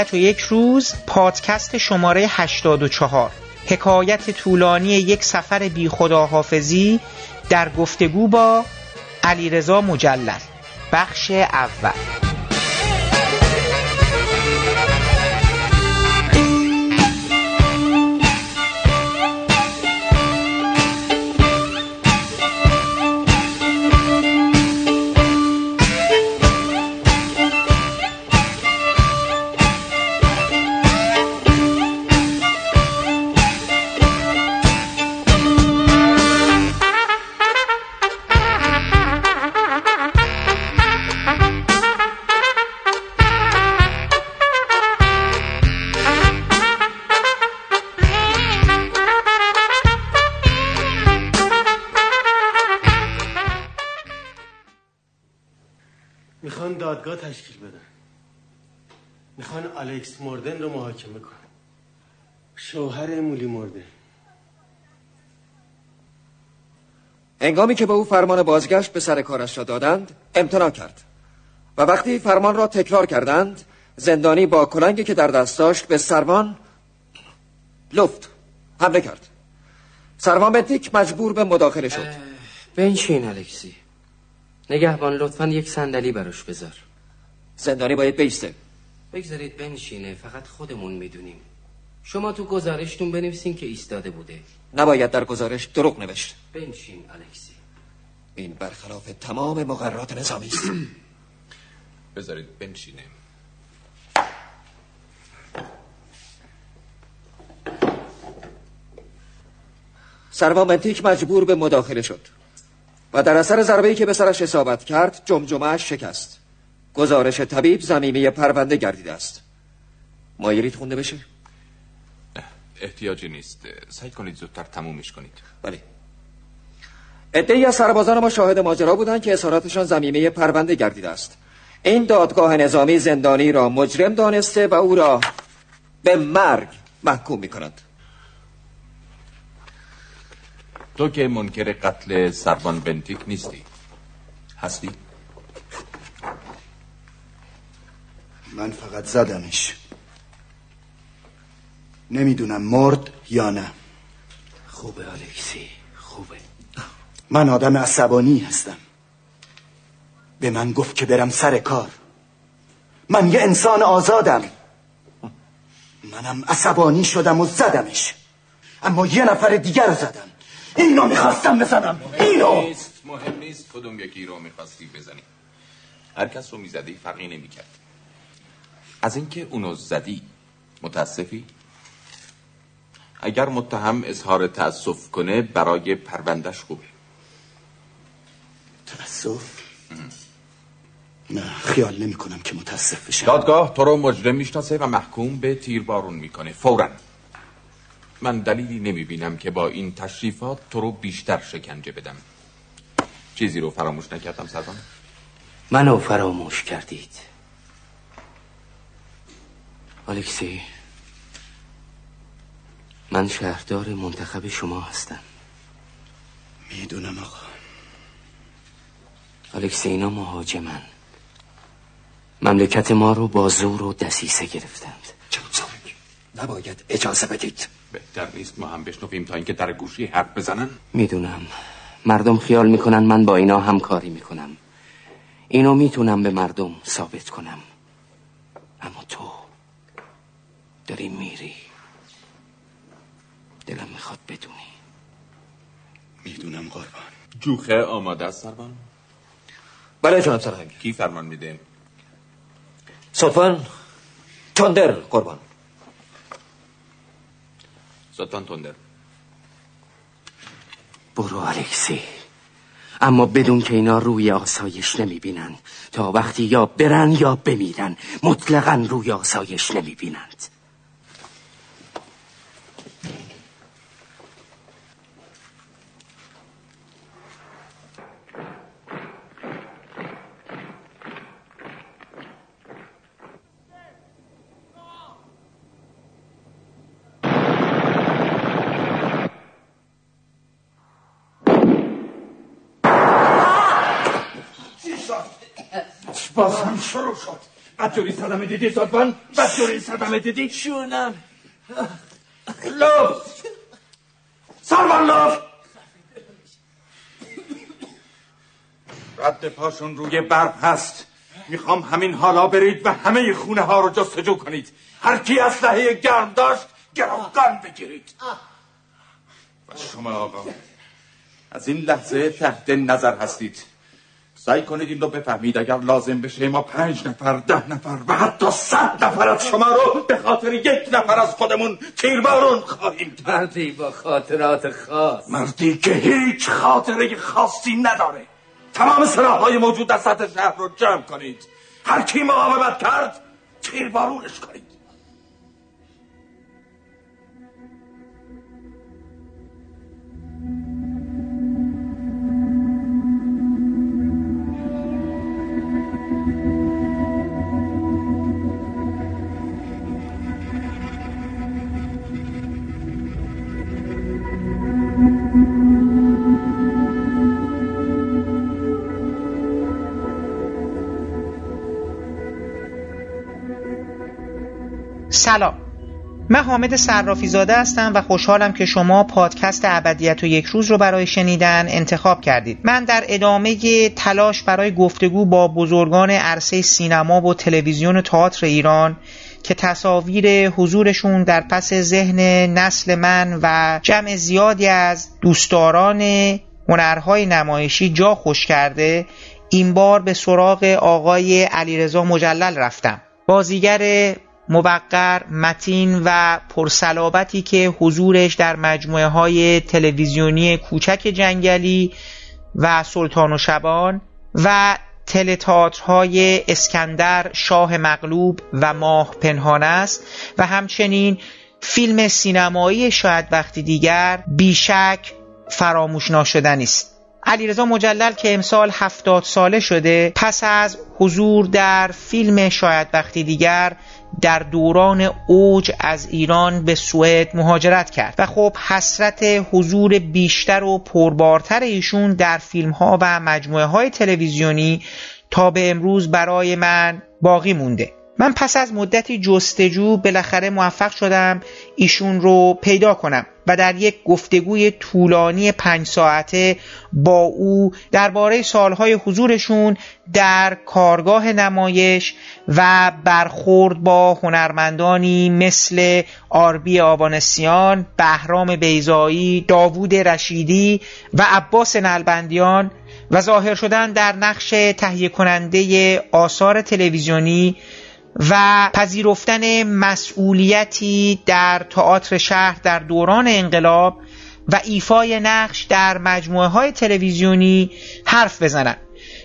ابدیت و یک روز پادکست شماره 84 حکایت طولانی یک سفر بی خداحافظی در گفتگو با علیرضا مجلل. بخش اول. موردن رو محاکمه کنن شوهر مولی موردن انگامی که به او فرمان بازگشت به سر کارش را دادند امتناع کرد. و وقتی فرمان را تکرار کردند زندانی با کلنگی که در دست داشت به سروان لفت حمله کرد. سروان بنتیک مجبور به مداخله شد. بنشین الکسی. نگهبان لطفا یک صندلی براش بذار. زندانی باید بیسته. بگذارید بنشینه فقط خودمون می‌دونیم. شما تو گزارشتون بنویسین که ایستاده بوده. نباید در گزارش دروغ نوشت. بنشین الکسی. این برخلاف تمام مقررات نظامی است. بذارید بنشینه. سروان بنتیک مجبور به مداخله شد و در اثر ضربه‌ای که به سرش اصابت کرد جمجمهش شکست. گزارش طبیب زمینه پرونده گردیده است. مایلید خونده بشه؟ احتیاجی نیست. سعی کنید زودتر تمومش کنید. بله. ادهی از سربازان ما شاهد ماجرا بودند که اظهاراتشان زمینه پرونده گردیده است. این دادگاه نظامی زندانی را مجرم دانسته و او را به مرگ محکوم می کند تو که منکر قتل سروان بنتیک نیستی. هستی؟ من فقط زدمش. نمی‌دونم مرد یا نه. خوبه الکسی خوبه. من آدم عصبانی هستم. به من گفت که برم سر کار. من یه انسان آزادم. منم عصبانی شدم و زدمش. اما یه نفر دیگر رو زدم. اینو می‌خواستم بزنم. اینو! نیست. مهم نیست. کدوم یکی رو می‌خواستی بزنی؟ هر کس رو می‌زدی فرقی نمی‌کرد. از اینکه اونو زدی متاسفی؟ اگر متهم اظهار تأسف کنه برای پروندش خوبه. تأسف؟ نه خیال نمی کنم که متاسف بشم دادگاه تو رو مجرم می‌شناسه و محکوم به تیربارون می‌کنه فورا. من دلیلی نمی‌بینم که با این تشریفات تو رو بیشتر شکنجه بدم. چیزی رو فراموش نکردم سربان منو فراموش کردید. الکسی من شهردار منتخب شما هستم. می‌دونم آقا. الکسی اینا مهاجمن. مملکت ما رو با زور و دسیسه گرفتند. نباید اجازه بدید. بهتر نیست ما هم بشنویم تا اینکه در گوشی حرف بزنن. می‌دونم. مردم خیال می‌کنن من با اینا همکاری می‌کنم. اینو می‌تونم به مردم ثابت کنم. اما تو داری میری. دلم می‌خواد بدونی. می‌دونم قربان. جوخه آماده است سربان؟ بله جناب سرهنگ. کی فرمان میده؟ سلطان تندر قربان. سلطان تندر برو الکسی. اما بدون که اینا روی آسایش نمی‌بینن تا وقتی یا برن یا بمیرن مطلقا روی آسایش نمی‌بینند. باز هم شروع شد. بدجوری صدمه دیدی زدبان بدجوری صدمه دیدی؟ شونم لوف! سربان لوف! رد پاشون روی برف هست. می‌خوام همین حالا برید و همه خونه ها رو جستجو کنید. هر کی اسلحه گرم داشت گروگان بگیرید. و شما آقا از این لحظه تحت نظر هستید. سعی کنید این رو بفهمید. اگر لازم بشه ما پنج نفر ده نفر و حتی صد نفر از شما رو به خاطر یک نفر از خودمون تیربارون خواهیم مردی با خاطرات خاص. مردی که هیچ خاطره خاصی نداره. تمام سلاحهای موجود در سطح شهر رو جمع کنید. هر کی مقاومت کرد تیربارونش کنید. سلام. من حامد صرافی زاده هستم و خوشحالم که شما پادکست ابدیت و یک روز رو برای شنیدن انتخاب کردید. من در ادامه تلاش برای گفتگو با بزرگان عرصه سینما و تلویزیون و تئاتر ایران که تصاویر حضورشون در پس ذهن نسل من و جمع زیادی از دوستداران هنرهای نمایشی جا خوش کرده این بار به سراغ آقای علیرضا مجلل رفتم. بازیگر موقر، متین و پرسلابتی که حضورش در مجموعه های تلویزیونی کوچک جنگلی و سلطان و شبان و تلتاترهای اسکندر، شاه مغلوب و ماه پنهان است و همچنین فیلم سینمایی شاید وقتی دیگر بیشک فراموش ناشدنی است. علیرضا مجلل که امسال هفتاد ساله شده پس از حضور در فیلم شاید وقتی دیگر در دوران اوج از ایران به سوئد مهاجرت کرد و خب حسرت حضور بیشتر و پربارتر ایشون در فیلم ها و مجموعه های تلویزیونی تا به امروز برای من باقی مونده. من پس از مدتی جستجو بالاخره موفق شدم ایشون رو پیدا کنم و در یک گفتگوی طولانی پنج ساعته با او درباره سالهای حضورشون در کارگاه نمایش و برخورد با هنرمندانی مثل آربی آوانسیان، بهرام بیزایی، داوود رشیدی و عباس نلبندیان و ظاهر شدن در نقش تهیه کننده آثار تلویزیونی و پذیرفتن مسئولیتی در تئاتر شهر در دوران انقلاب و ایفای نقش در مجموعه های تلویزیونی حرف بزنن.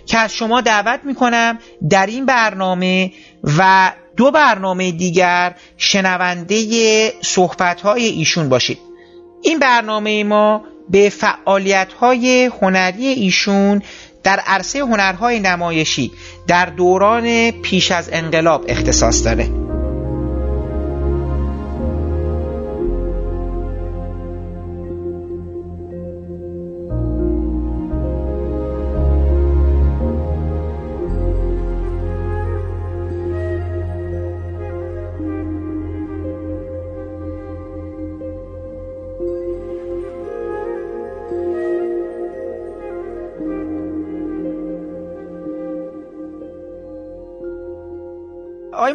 که از شما دعوت می‌کنم در این برنامه و دو برنامه دیگر شنونده صحبت های ایشون باشید. این برنامه ما به فعالیت های هنری ایشون در عرصه هنرهای نمایشی در دوران پیش از انقلاب اختصاص داره.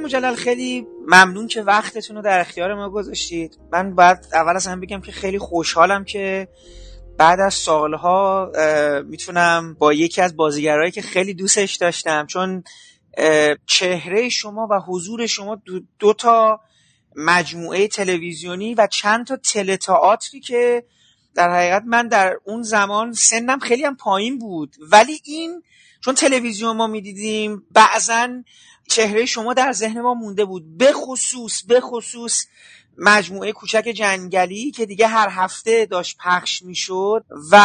مجلل خیلی ممنون که وقتتون رو در اختیار ما گذاشتید. من باید اول از هم بگم که خیلی خوشحالم که بعد از سالها می‌تونم با یکی از بازیگرهایی که خیلی دوستش داشتم چون چهره شما و حضور شما دو, دو تا مجموعه تلویزیونی و چند تا تلتئاتری که در حقیقت من در اون زمان سنم خیلی هم پایین بود. ولی این چون تلویزیون ما می‌دیدیم بعضا چهره شما در ذهن ما مونده بود. به خصوص به خصوص مجموعه کوچک جنگلی که دیگه هر هفته داشت پخش می‌شد و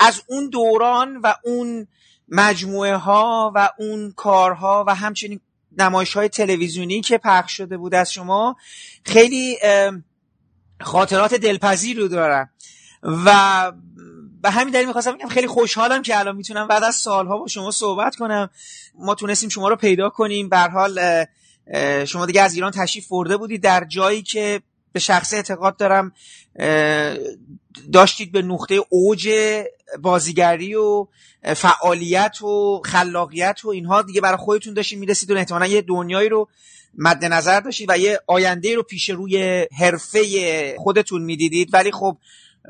از اون دوران و اون مجموعه ها و اون کارها و همچنین نمایش های تلویزیونی که پخش شده بود از شما خیلی خاطرات دلپذیر رو دارم و به همین دلیل می‌خواستم بگم خیلی خوشحالم که الان می‌تونم بعد از سالها با شما صحبت کنم. ما تونستیم شما رو پیدا کنیم. به حال شما دیگه از ایران تشریف برده بودید. در جایی که به شخص اعتقاد دارم داشتید به نقطه اوج بازیگری و فعالیت و خلاقیت و اینها دیگه برای خودتون داشتید می‌رسید و احتمالا یه دنیایی رو مد نظر داشتید و یه آینده رو پیش روی حرفه خودتون می‌دیدید. ولی خب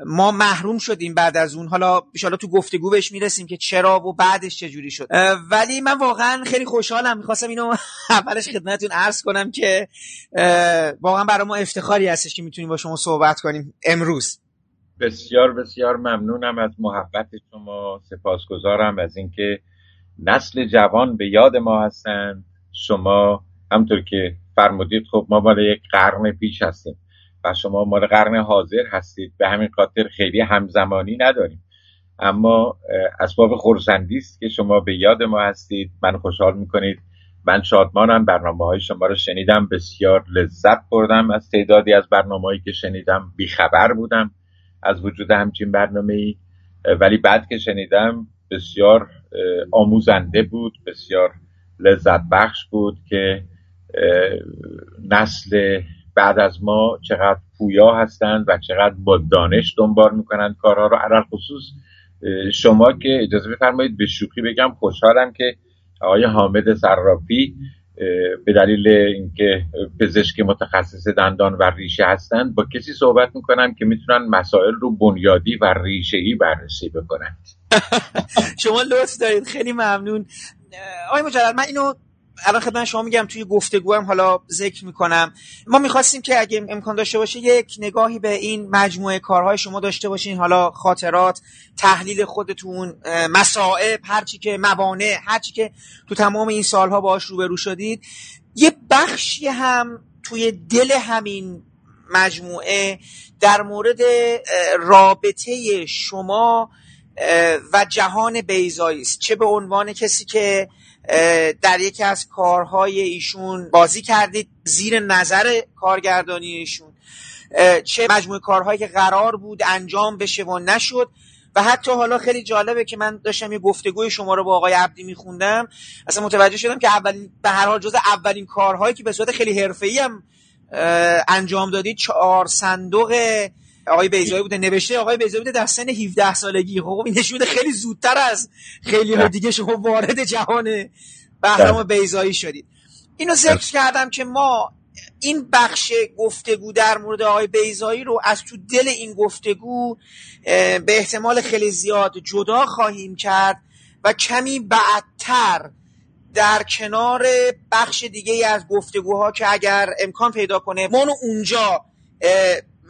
ما محروم شدیم بعد از اون. حالا ان تو گفتگو بهش می‌رسیم که چرا و بعدش چجوری شد. ولی من واقعا خیلی خوشحالم. می‌خواستم اینو اولش خدمتتون عرض کنم که واقعا برای ما افتخاری هستش که می‌تونیم با شما صحبت کنیم امروز. بسیار بسیار ممنونم از محبت شما. سپاسگزارم از اینکه نسل جوان به یاد ما هستند. شما همطور که فرمودید خب ما مال یک قرن پیش هستیم. و شما مال قرن حاضر هستید. به همین خاطر خیلی همزمانی نداریم. اما اسباب خورسندی است که شما به یاد ما هستید. من خوشحال می‌کنید. من شادمانم. برنامه های شما رو شنیدم. بسیار لذت بردم از تعدادی از برنامه هایی که شنیدم. بیخبر بودم از وجود همچین برنامه ای ولی بعد که شنیدم بسیار آموزنده بود. بسیار لذت بخش بود که نسل بعد از ما چقدر پویا هستند و چقدر با دانش دنبال می‌کنند کارها رو. علال خصوص شما که اجازه بفرمایید به شوخی بگم خوشحالم که آقای حامد صرافی به دلیل اینکه پزشک متخصص دندان و ریشه هستند با کسی صحبت می‌کنن که می‌تونن مسائل رو بنیادی و ریشه ای بررسی بکنند. شما لطف دارید. خیلی ممنون. آقای مجرد من اینو الان خدمت شما میگم توی گفتگو هم حالا ذکر می‌کنم. ما می‌خواستیم که اگه امکان داشته باشه یک نگاهی به این مجموعه کارهای شما داشته باشین. حالا خاطرات تحلیل خودتون مسائب هرچی که موانع هرچی که تو تمام این سالها باش روبرو شدید. یه بخشی هم توی دل همین مجموعه در مورد رابطه شما و جهان بیزایی است. چه به عنوان کسی که در یکی از کارهای ایشون بازی کردید زیر نظر کارگردانی ایشون. چه مجموعه کارهایی که قرار بود انجام بشه و نشد. و حتی حالا خیلی جالبه که من داشتم یه گفتگوی شما رو با آقای عبدی میخوندم. اصلا متوجه شدم که اولین به هر حال جز اولین کارهایی که به صورت خیلی حرفه‌ای هم انجام دادید چهار صندوق آقای بیزایی بوده نوشته آقای بیزایی بوده در سن 17 سالگی خب این نشون خیلی زودتر از خیلی ها دیگه شما وارد جهان بهرام. بیزایی شدید اینو ذکر. کردم که ما این بخش گفتگو در مورد آقای بیزایی رو از تو دل این گفتگو به احتمال خیلی زیاد جدا خواهیم کرد و کمی بعدتر در کنار بخش دیگه از گفتگوها که اگر امکان پیدا کنه ما اونجا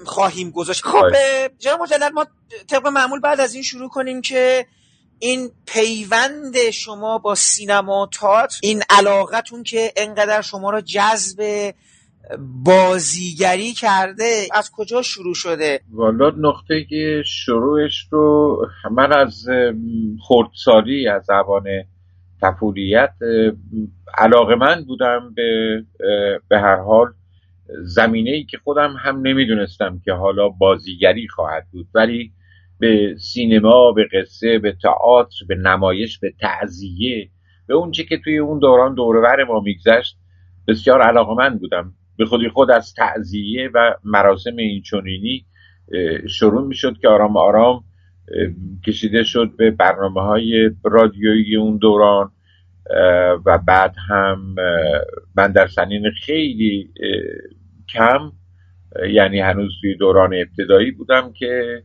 خواهیم گذاشت. خب جناب مجلل ما طبق معمول بعد از این شروع کنیم که این پیوند شما با سینما تات این علاقتون که انقدر شما را جذب بازیگری کرده از کجا شروع شده؟ والا نقطه شروعش رو من از خردسالی از زبان تفولیت علاقه من بودم به به هر حال زمینه ای که خودم هم نمی‌دونستم که حالا بازیگری خواهد بود. ولی به سینما به قصه به تئاتر به نمایش به تعذیه به اونچه که توی اون دوران دورور ما میگذشت بسیار علاقمند بودم. به خودی خود از تعذیه و مراسم اینچنینی شروع می‌شد که آرام آرام کشیده شد به برنامه های رادیویی اون دوران و بعد هم من در سنین خیلی کم یعنی هنوز توی دوران ابتدایی بودم که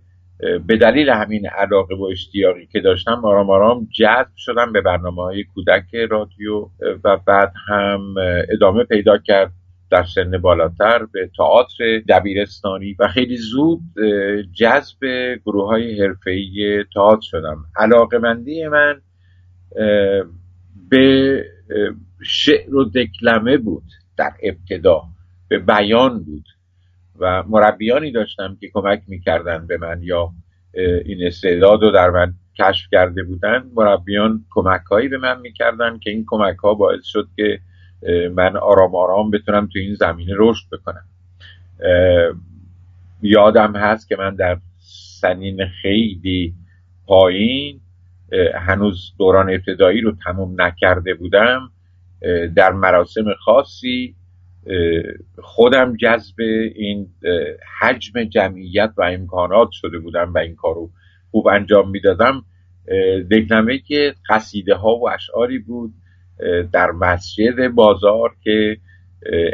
به دلیل همین علاقه و اشتیاقی که داشتم آرام آرام جذب شدم به برنامه های کودک رادیو و بعد هم ادامه پیدا کرد در سن بالاتر به تئاتر دبیرستانی و خیلی زود جذب گروه های حرفه‌ای تئاتر شدم. علاقمندی من به شعر و دکلمه بود در ابتدا. به بیان بود و مربیانی داشتم که کمک می‌کردن به من یا این استعداد رو در من کشف کرده بودن مربیان کمک هایی به من می‌کردن که این کمک ها باعث شد که من آرام آرام بتونم تو این زمینه رشد بکنم. یادم هست که من در سنین خیلی پایین هنوز دوران ابتدایی رو تموم نکرده بودم در مراسم خاصی خودم جذب این حجم جمعیت و امکانات شده بودم و این کارو خوب انجام می‌دادم. دکلمه که قصیده ها و اشعاری بود در مسجد بازار که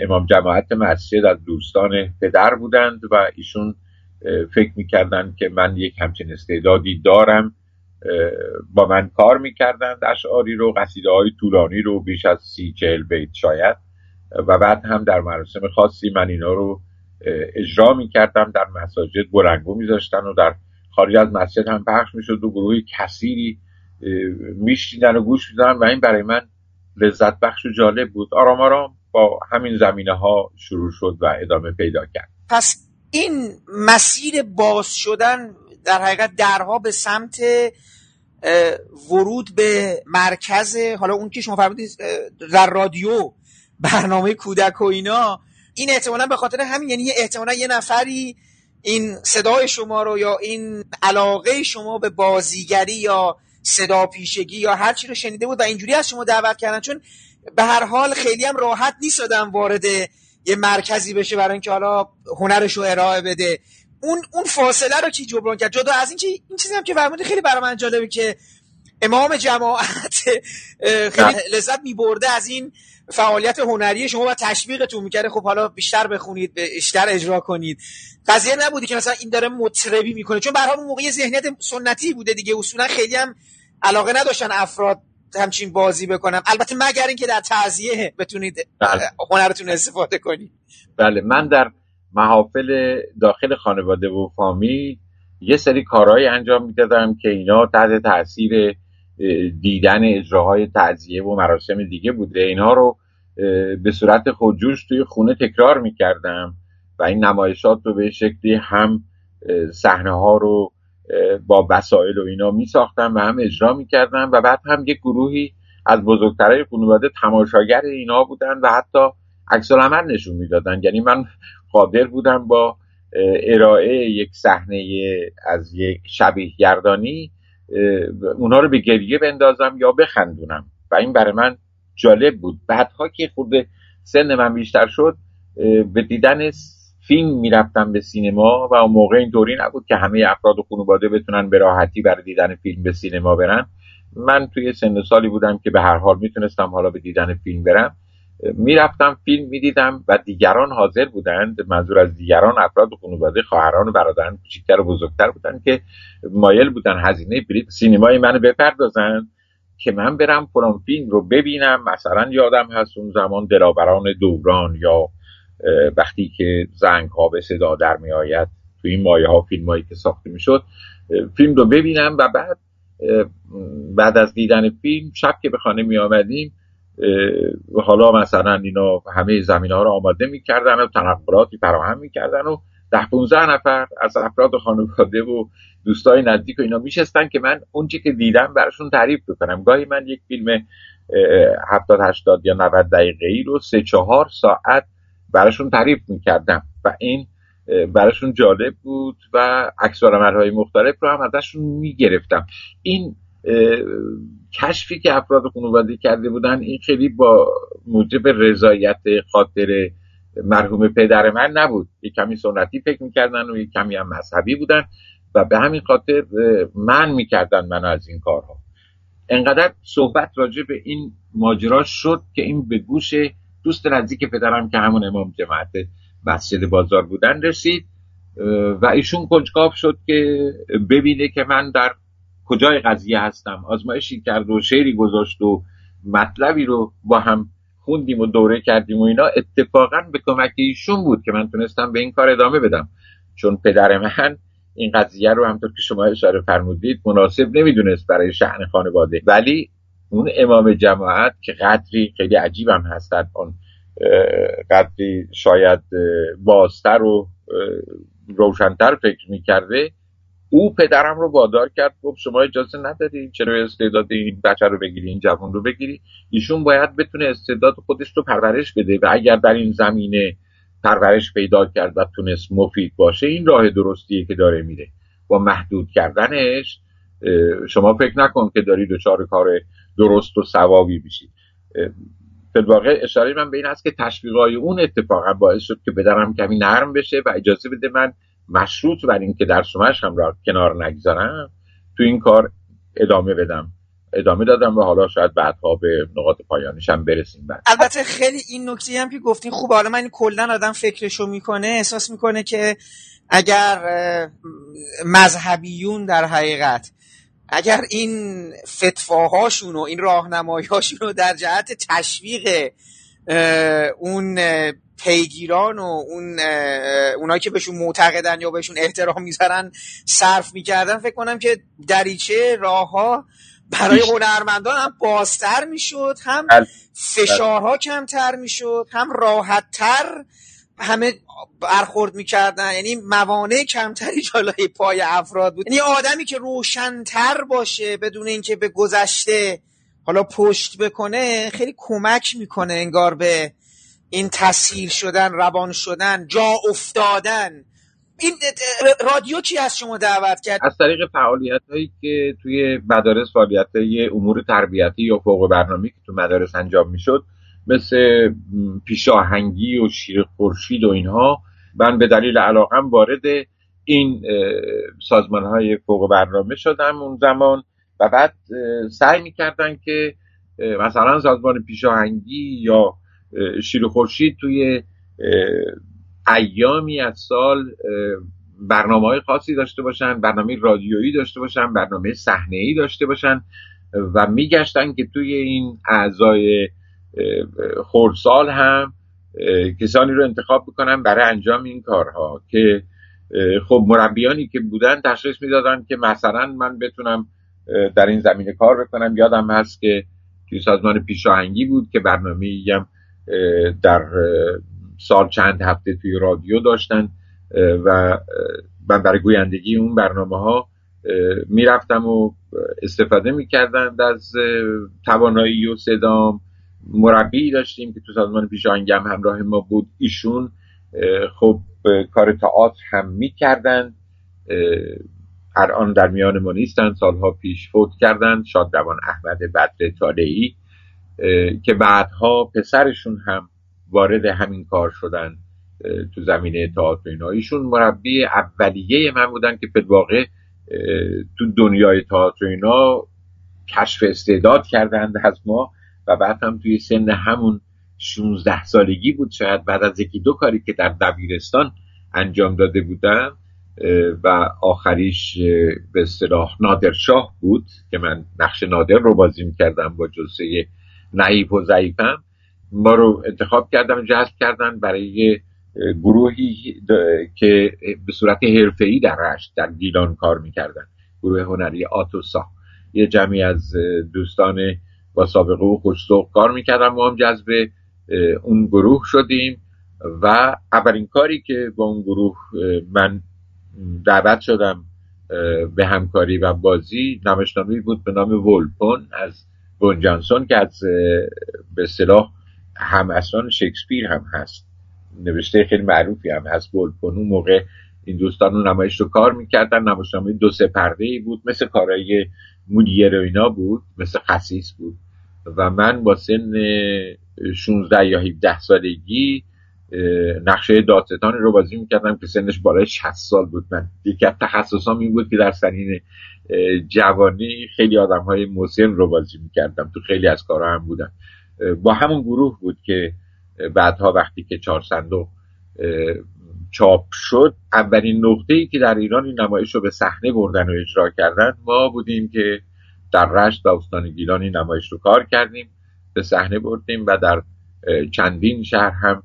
امام جماعت مسجد از دوستان پدر بودند و ایشون فکر می‌کردند که من یک همچین استعدادی دارم با من کار می‌کردند اشعاری رو قصیده های طولانی رو بیش از سی چهل بیت شاید. و بعد هم در مراسم خاصی من اینا رو اجرا می‌کردم در مساجد بلنگو میذاشتن و در خارج از مسجد هم پخش می‌شد و گروه کثیری میشیدن و گوش میدن و این برای من لذت بخش و جالب بود. آرام آرام با همین زمینه ها شروع شد و ادامه پیدا کرد. پس این مسیر باز شدن در حقیقت درها به سمت ورود به مرکز حالا اون که شما فرمودید در رادیو برنامه کودک و اینا این احتمالا به خاطر همین یعنی احتمالا یه نفری این صدای شما رو یا این علاقه شما به بازیگری یا صدا پیشگی یا هر چی رو شنیده بود و اینجوری از شما دعوت کردن چون به هر حال خیلی هم راحت نیست آدم وارد یه مرکزی بشه برای اینکه حالا هنرش رو ارائه بده. اون اون فاصله رو کی جبران کرد؟ جدا از اینکه این چیزی هم که فرمودی خیلی برای من جالبه که امام جماعت خیلی. لذت میبرده از این فعالیت هنری شما و تشویقتون می‌کرده. خب حالا بیشتر بخونید بیشتر اجرا کنید. قضیه نبودی که مثلا این داره مطربی می‌کنه. چون به اون موقع ذهنیت سنتی بوده دیگه. اصولا خیلی هم علاقه نداشتن افراد همچین بازی بکنم البته مگر اینکه در تعزیه بتونید بله. هنرتون استفاده کنید. بله. من در محافل داخل خانواده و فامیل یه سری کارهایی انجام می‌دادم که اینا تحت تاثیر دیدن اجراهای تعذیه و مراسم دیگه بوده. اینها رو به صورت خودجوش توی خونه تکرار می‌کردم و این نمایشات رو به شکلی هم صحنه ها رو با وسایل و اینا می ساختم و هم اجرا می کردم و بعد هم یک گروهی از بزرگترهای خانواده تماشاگر اینا بودن و حتی عکس العمل نشون می‌دادن. یعنی من قادر بودم با ارائه یک صحنه از یک شبیه گردانی اونا رو به گریه بندازم یا بخندونم. و این برای من جالب بود. بعدها که خود سن من بیشتر شد به دیدن فیلم می‌رفتم به سینما و اون موقع اینطوری نبود که همه افراد و خانواده بتونن به راحتی برای دیدن فیلم به سینما برن. من توی سن سالی بودم که به هر حال می‌تونستم حالا به دیدن فیلم برم. می‌رفتم فیلم می‌دیدم و دیگران حاضر بودند. منظور از دیگران افراد خانواده خواهران و برادران کوچکتر و بزرگتر بودند که مایل بودن هزینه بلیط سینمای منو بپردازن که من برم فلان فیلم رو ببینم. مثلا یادم هست اون زمان دلاوران دوران یا وقتی که زنگ ها به صدا در می آید تو این مایه ها فیلم هایی که ساخته می شد فیلم رو ببینم و بعد بعد از دیدن فیلم شب که به خانه می آمدیم حالا مثلا اینا همه زمین ها رو آماده می‌کردن و تنقلاتی فراهم می‌کردن و ده 15 نفر از افراد خانواده و دوستای نزدیک و اینا میشستن که من اون که دیدم براشون تعریف بکنم. گاهی من یک فیلم 70 80 یا 90 دقیقه ای رو سه چهار ساعت براشون تعریف می‌کردم و این براشون جالب بود و عکس های مختلف رو هم ازشون می‌گرفتم. این کشفی که افراد خانواده کرده بودن این خیلی با موجب رضایت خاطر مرحوم پدر من نبود. یک کمی سنتی فکر می‌کردن و یک کمی هم مذهبی بودن و به همین خاطر من می‌کردن من از این کارها. انقدر صحبت راجع به این ماجرا شد که این به گوش دوست نزدیک پدرم که همون امام جماعت مسجد بازار بودن رسید و ایشون کنجکاو شد که ببینه که من در کجای قضیه هستم؟ آزمایشی کرد و شعری گذاشت و مطلبی رو با هم خوندیم و دوره کردیم و اینا اتفاقا به کمک ایشون بود که من تونستم به این کار ادامه بدم. چون پدر من این قضیه رو همطور که شما اشاره فرمودید مناسب نمی‌دونست برای شعن خانواده. ولی اون امام جماعت که قدری خیلی عجیبم هستن اون قدری شاید بازتر و روشنتر فکر می‌کرده او پدرم رو وادار کرد گفت شما اجازه نداری چرا استعداد این بچه رو بگیری این جوان رو بگیری؟ ایشون باید بتونه استعداد خودش رو پرورش بده و اگر در این زمینه پرورش پیدا کرد و تونست مفید باشه این راه درستیه که داره میره. با محدود کردنش شما فکر نکن که داری دچار کار درست و ثوابی بشید در واقع اشاره من به این است که تشویقای اون اتفاقا باعث شد که بدرم کمی نرم بشه و اجازه بده من مشروط بر اینکه در سمش هم را کنار نگذارم تو این کار ادامه بدم ادامه دادم و حالا شاید بعدها به نقاط پایانش هم برسیم بعد. البته خیلی این نکته هم که گفتین خوب حالا من کلا آدم فکرشو می‌کنه احساس می‌کنه که اگر مذهبیون در حقیقت اگر این فتواهاشون و این راهنمایی‌هاشون رو در جهت تشویق اون پیگیران و اون اونایی که بهشون معتقدن یا بهشون احترام می‌ذارن صرف می‌کردن فکر کنم که دریچه راه ها برای هنرمندان هم بازتر می‌شد هم بله. فشارها کمتر می‌شد هم راحتتر همه برخورد می‌کردن. یعنی موانع کمتری جلوی پای افراد بود. یعنی آدمی که روشنتر باشه بدون اینکه به گذشته حالا پشت بکنه خیلی کمک می‌کنه انگار به این تسهیل شدن روان شدن جا افتادن. این رادیو کی از شما دعوت کرد؟ از طریق فعالیت هایی که توی مدارس فعالیت های امور تربیتی یا فوق برنامه که تو مدارس انجام می‌شد مثل پیشاهنگی و شیر خورشید و اینها من به دلیل علاقم وارد این سازمان های فوق برنامه شدم اون زمان و بعد سعی می‌کردن که مثلا سازمان پیشاهنگی یا شیر خورشید توی ایامی از سال برنامه های خاصی داشته باشن برنامه رادیویی داشته باشن برنامه صحنه ای داشته باشن و میگشتن که توی این اعضای خورسال هم کسانی رو انتخاب بکنن برای انجام این کارها که خب مربیانی که بودن تشخیص می‌دادن که مثلا من بتونم در این زمینه کار بکنم. یادم هست که توی سازمان پیشاهنگی بود که برنامه هم در سال چند هفته توی رادیو داشتن و من برای گویندگی اون برنامه ها می‌رفتم و استفاده می‌کردند از توانایی و صدام. مربی داشتیم که تو سازمان پیشاهنگی هم همراه ما بود. ایشون خب کار تئاتر هم می‌کردند الان در میان ما نیستن. سالها پیش فوت کردند شادروان احمد بدر طالعی. که بعدها پسرشون هم وارد همین کار شدن تو زمینه تئاتر اینا. ایشون مربی اولیه من بودن که به واقع تو دنیای تئاتر اینا کشف استعداد کردند از ما و بعد هم توی سن همون 16 سالگی بود شاید بعد از یکی دو کاری که در دبیرستان انجام داده بودم و آخریش به اصطلاح نادرشاه بود که من نقش نادر رو بازی می‌کردم با جلسه نعیف و ضعیفم ما رو انتخاب کردم جذب کردن برای گروهی که به صورت حرفه‌ای در رشت در گیلان کار می‌کردن. گروه هنری آتوسا. یه جمعی از دوستان با سابقه و خوشسوق کار می‌کردم ما هم جذب اون گروه شدیم و اولین کاری که با اون گروه من دعوت شدم به همکاری و بازی نمایشنامه‌ای بود به نام ولپون از بون جانسون که از به صلاح هم اصلا شکسپیر هم هست. نوشته خیلی معروفی هم هست. ولپون اون موقع این دوستان اون نمایش رو کار می‌کردن. نمایشنامه دو سه پرده ای بود. مثل کارهای مودیر و اینا بود. مثل خصیص بود. و من با سن 16 یا 17 سالگی نقشه دادستانی رو بازی می‌کردم که سنش بالای 60 سال بود. من یکی از تخصصام این بود که در سنین جوانی خیلی آدم های رو بازی می‌کردم. تو خیلی از کارها هم بودم. با همون گروه بود که بعدها وقتی که چهار صندوق چاپ شد اولین نقطه ای که در ایران این نمایش رو به صحنه بردن و اجرا کردن ما بودیم که در رشت و استان گیلان این نمایش رو کار کردیم به صحنه بردیم و در چندین شهر هم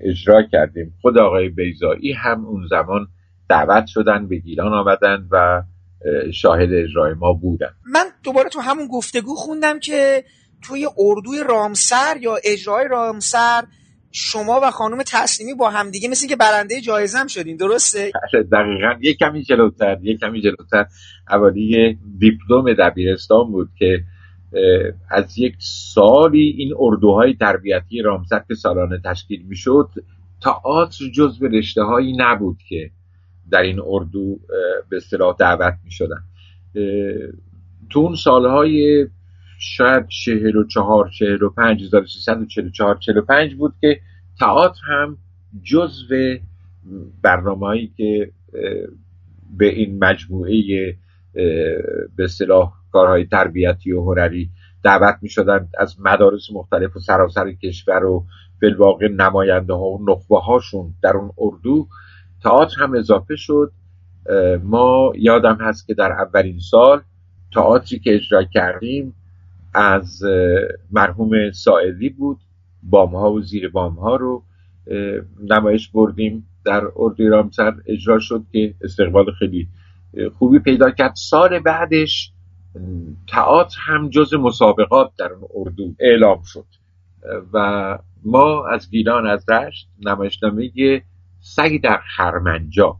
اجرا کردیم. خود آقای بیزایی هم اون زمان دعوت شدن به گیلان آمدن و شاهد اجرای ما بودن. من دوباره تو همون گفتگو خوندم که توی اردوی رامسر یا اجرای رامسر شما و خانم تسلیمی با همدیگه مثل که برنده جایزه هم شدین درسته؟ بله، دقیقا. یه کمی جلوتر یه کمی جلوتر. اولی دیپلم دبیرستان بود که از یک سالی این اردوهای تربیتی رامسر که سالانه تشکیل می‌شد تئاتر جز به رشته هایی نبود که در این اردو به اصطلاح دعوت می شدن تو اون سالهای شاید چهل و چهار چهل و پنج هزار چهل و چهار چهل و پنج بود که تئاتر هم جزو برنامه هایی که به این مجموعه به اصطلاح کارهای تربیتی و هنری دعوت می شدن از مدارس مختلف و سراسر کشور و بالواقع نماینده ها و نخبه هاشون در اون اردو. تئاتر هم اضافه شد. ما یادم هست که در اولین سال تئاتری که اجرا کردیم از مرحوم سائلی بود. بام ها و زیر بام ها رو نمایش بردیم. در اردوی رامسر اجرا شد که استقبال خیلی خوبی پیدا کرد. سال بعدش تئاتر هم جز مسابقات در اون اردو اعلام شد. و ما از گیلان از رشت نمایشنامه سگ در خرمنجا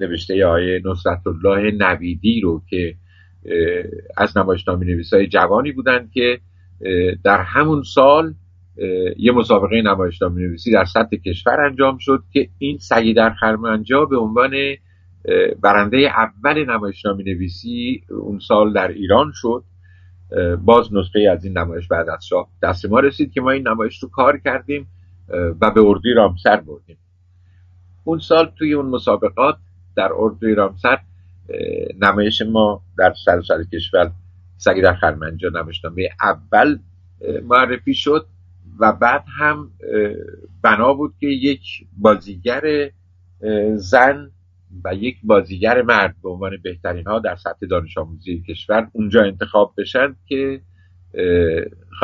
نوشته آیه نصرت الله نویدی رو که از نمایشنامه نویسای جوانی بودند که در همون سال یه مسابقه نمایشنامه نویسی در سطح کشور انجام شد که این سگی در خرمنجا به عنوان برنده اول نمایشنامه نویسی اون سال در ایران شد. باز نسخه از این نمایش بعد از شاه دست ما رسید که ما این نمایش رو کار کردیم و به اردوی رامسر بردیم. اون سال توی اون مسابقات در اردوی رامسر نمایش ما در سر سر کشور سگی در خرمنجا نمایشنامه اول معرفی شد و بعد هم بنا بود که یک بازیگر زن و یک بازیگر مرد به عنوان بهترین ها در سطح دانش آموزی کشور اونجا انتخاب بشن که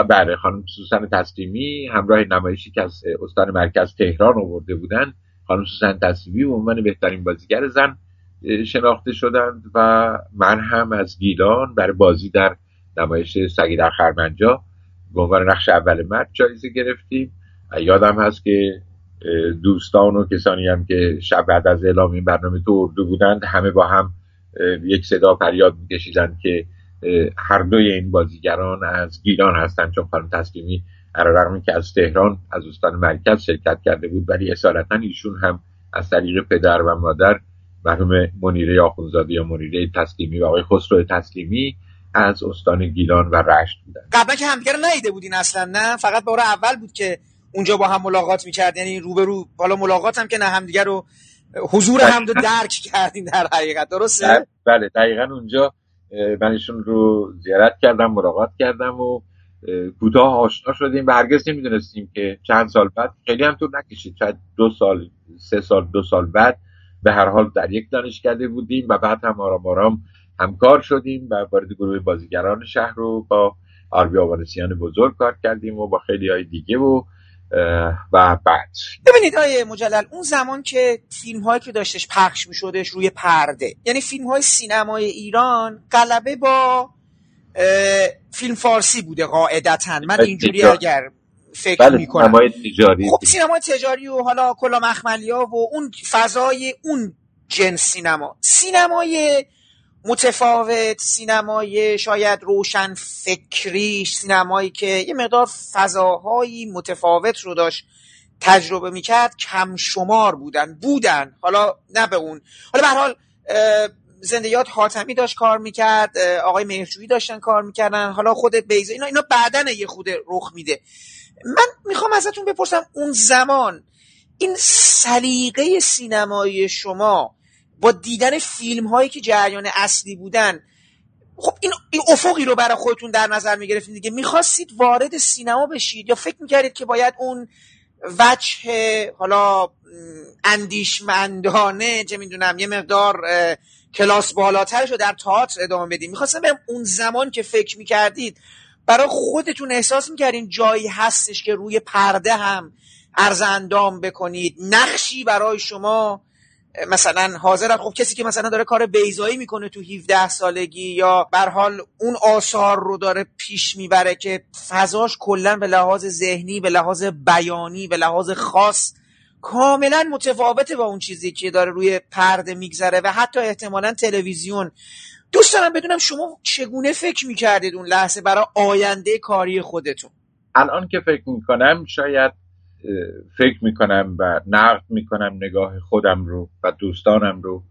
برای خانم سوسن تسلیمی همراه نمایشی که از استان مرکز تهران آورده بودن خانم سوسن تسلیمی به عنوان بهترین بازیگر زن شناخته شدند و من هم از گیلان برای بازی در نمایش سگی در خرمنجا به عنوان نقش اول مرد جایزه گرفتیم. یادم هست که دوستان و کسانی هم که شب بعد از اعلام این برنامه تو اردو بودند همه با هم یک صدا فریاد میکشیدند که هر دوی این بازیگران از گیلان هستند چون خانم تسلیمی علیرغم که از تهران از استان مرکز شرکت کرده بود ولی اصالتا ایشون هم از طریق پدر و مادر مرحوم منیره آخونزاده یا منیره تسلیمی و آقای خسرو تسلیمی از استان گیلان و رشت بودن قبلا که همدیگه نیده بودین اصلا نه؟ فقط بار اول بود که اونجا با هم ملاقات می‌کرد. یعنی روبرو حالا ملاقات هم که نه همدیگه رو حضور هم رو درک کردین در حقیقت. درسته؟ بله, بله، دقیقا اونجا من ایشون رو زیارت کردم ملاقات کردم و کوتاه آشنا شدیم و هرگز نمی‌دونستیم که چند سال بعد خیلی هم طول نکشید. شاید دو سال سه سال دو سال بعد به هر حال در یک دانشکده بودیم و بعد هم آرام آرام همکار شدیم و وارد گروه بازیگران شهر رو با آربی آوانسیان بزرگ کار کردیم و با خیلی های دیگه و و بعد. ببینید آیه مجلل اون زمان که فیلم هایی که داشتش پخش می شدش روی پرده یعنی فیلم های سینمای ایران غلبه با فیلم فارسی بوده قاعدتا. من اینجوری اگر فکر بله می‌کنم. سینمای تجاری. خب سینمای تجاری و حالا کلا مخملیا و اون فضای اون جنس سینما. سینمای متفاوت سینمای شاید روشن فکریش سینمایی که یه مقدار فضاهایی متفاوت رو داشت تجربه می‌کرد کم شمار بودن بودن. حالا نه به اون. حالا به حال زندیات حاتمی داشت کار می‌کرد آقای مهرجویی داشتن کار می‌کردن. حالا خود بیزا اینا اینا بعدن یه خود رخ میده. من می‌خوام ازتون بپرسم اون زمان این سلیقه سینمایی شما با دیدن فیلم هایی که جریان اصلی بودن خب این, افقی رو برای خودتون در نظر می‌گرفتید دیگه. می‌خواستید وارد سینما بشید یا فکر می‌کردید که باید اون وجه حالا اندیشمندانه چه می‌دونم یه مقدار کلاس بالاترش رو در تئاتر ادامه بدید می‌خواستم برم اون زمان که فکر می‌کردید برای خودتون احساس می‌کردین جایی هستش که روی پرده هم عرض اندام بکنید. نقشی برای شما مثلا حاضر خب کسی که مثلا داره کار بیزایی می‌کنه تو 17 سالگی یا بر حال اون آثار رو داره پیش می‌بره که فضاش کلا به لحاظ ذهنی به لحاظ بیانی به لحاظ خاص کاملا متفاوته با اون چیزی که داره روی پرده میگذره و حتی احتمالا تلویزیون. دوست دارم بدونم شما چگونه فکر می‌کردید اون لحظه برای آینده کاری خودتون؟ الان که فکر می‌کنم شاید فکر می‌کنم و نقد می‌کنم نگاه خودم رو و دوستانم رو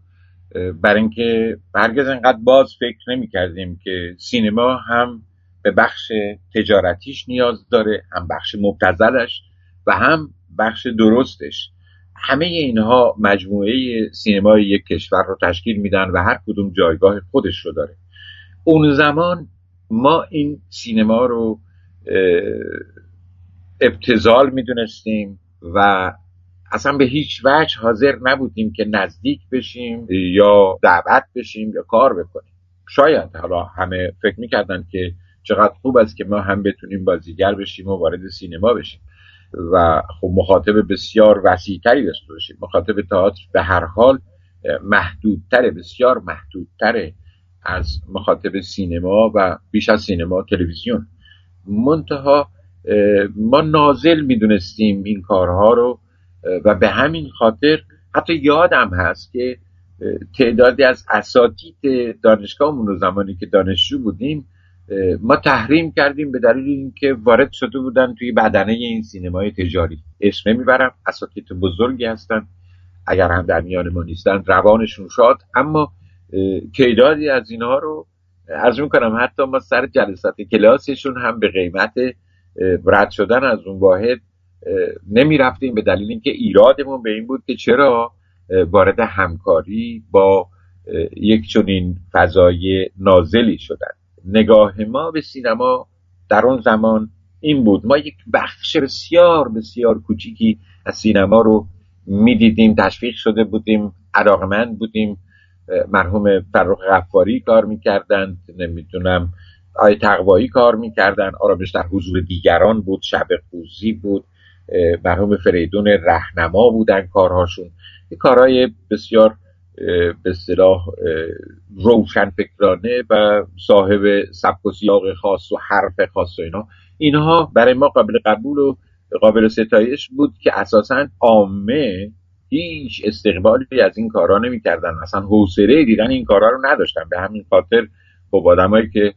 بر اینکه هرگز انقدر باز فکر نمی‌کردیم که سینما هم به بخش تجارتیش نیاز داره هم بخش مبتزلش و هم بخش درستش. همه اینها مجموعه سینمای یک کشور رو تشکیل میدن و هر کدوم جایگاه خودش رو داره. اون زمان ما این سینما رو ابتزال می‌دونستیم و اصلا به هیچ وجه حاضر نبودیم که نزدیک بشیم یا دعوت بشیم یا کار بکنیم. شاید حالا همه فکر می‌کردن که چقدر خوب است که ما هم بتونیم بازیگر بشیم و وارد سینما بشیم و خب مخاطب بسیار وسیعتری داشته باشیم. مخاطب تئاتر به هر حال محدودتره بسیار محدودتره از مخاطب سینما و بیش از سینما تلویزیون. منتها ما نازل می‌دونستیم این کارها رو و به همین خاطر حتی یادم هست که تعدادی از اساتید دانشگاهمون رو زمانی که دانشجو بودیم ما تحریم کردیم به دلیل اینکه وارد شده بودن توی بدنه این سینمای تجاری. اسم نمی‌برم اساتید بزرگی هستن. اگر هم در میان ما نیستن روانشون شاد. اما تعدادی از اینها رو از می‌کنم حتی ما سر جلسات کلاسشون هم به قیمت رد شدن از اون واحد نمی رفتیم به دلیل اینکه ایرادمون به این بود که چرا وارد همکاری با یک چنین فضای نازلی شدن. نگاه ما به سینما در اون زمان این بود. ما یک بخش بسیار بسیار کوچیکی از سینما رو می‌دیدیم. تشویق شده بودیم علاقمند بودیم. مرحوم فرخ غفاری کار می‌کردند. نمی‌دونم آی تقوایی کار می‌کردن. آرامش در حضور دیگران بود شب خوزی بود. مرحوم فریدون رهنما بودن کارهاشون. کارهای بسیار به اصطلاح روشن فکرانه و صاحب سبک و سیاق خاص و حرف خاص و اینا. اینها برای ما قابل قبول و قابل ستایش بود که اساسا عامه هیچ استقبالی از این کارها نمی‌کردن. اصلا حوصله دیدن این کارها رو نداشتن. به همین خاطر خب آدمایی که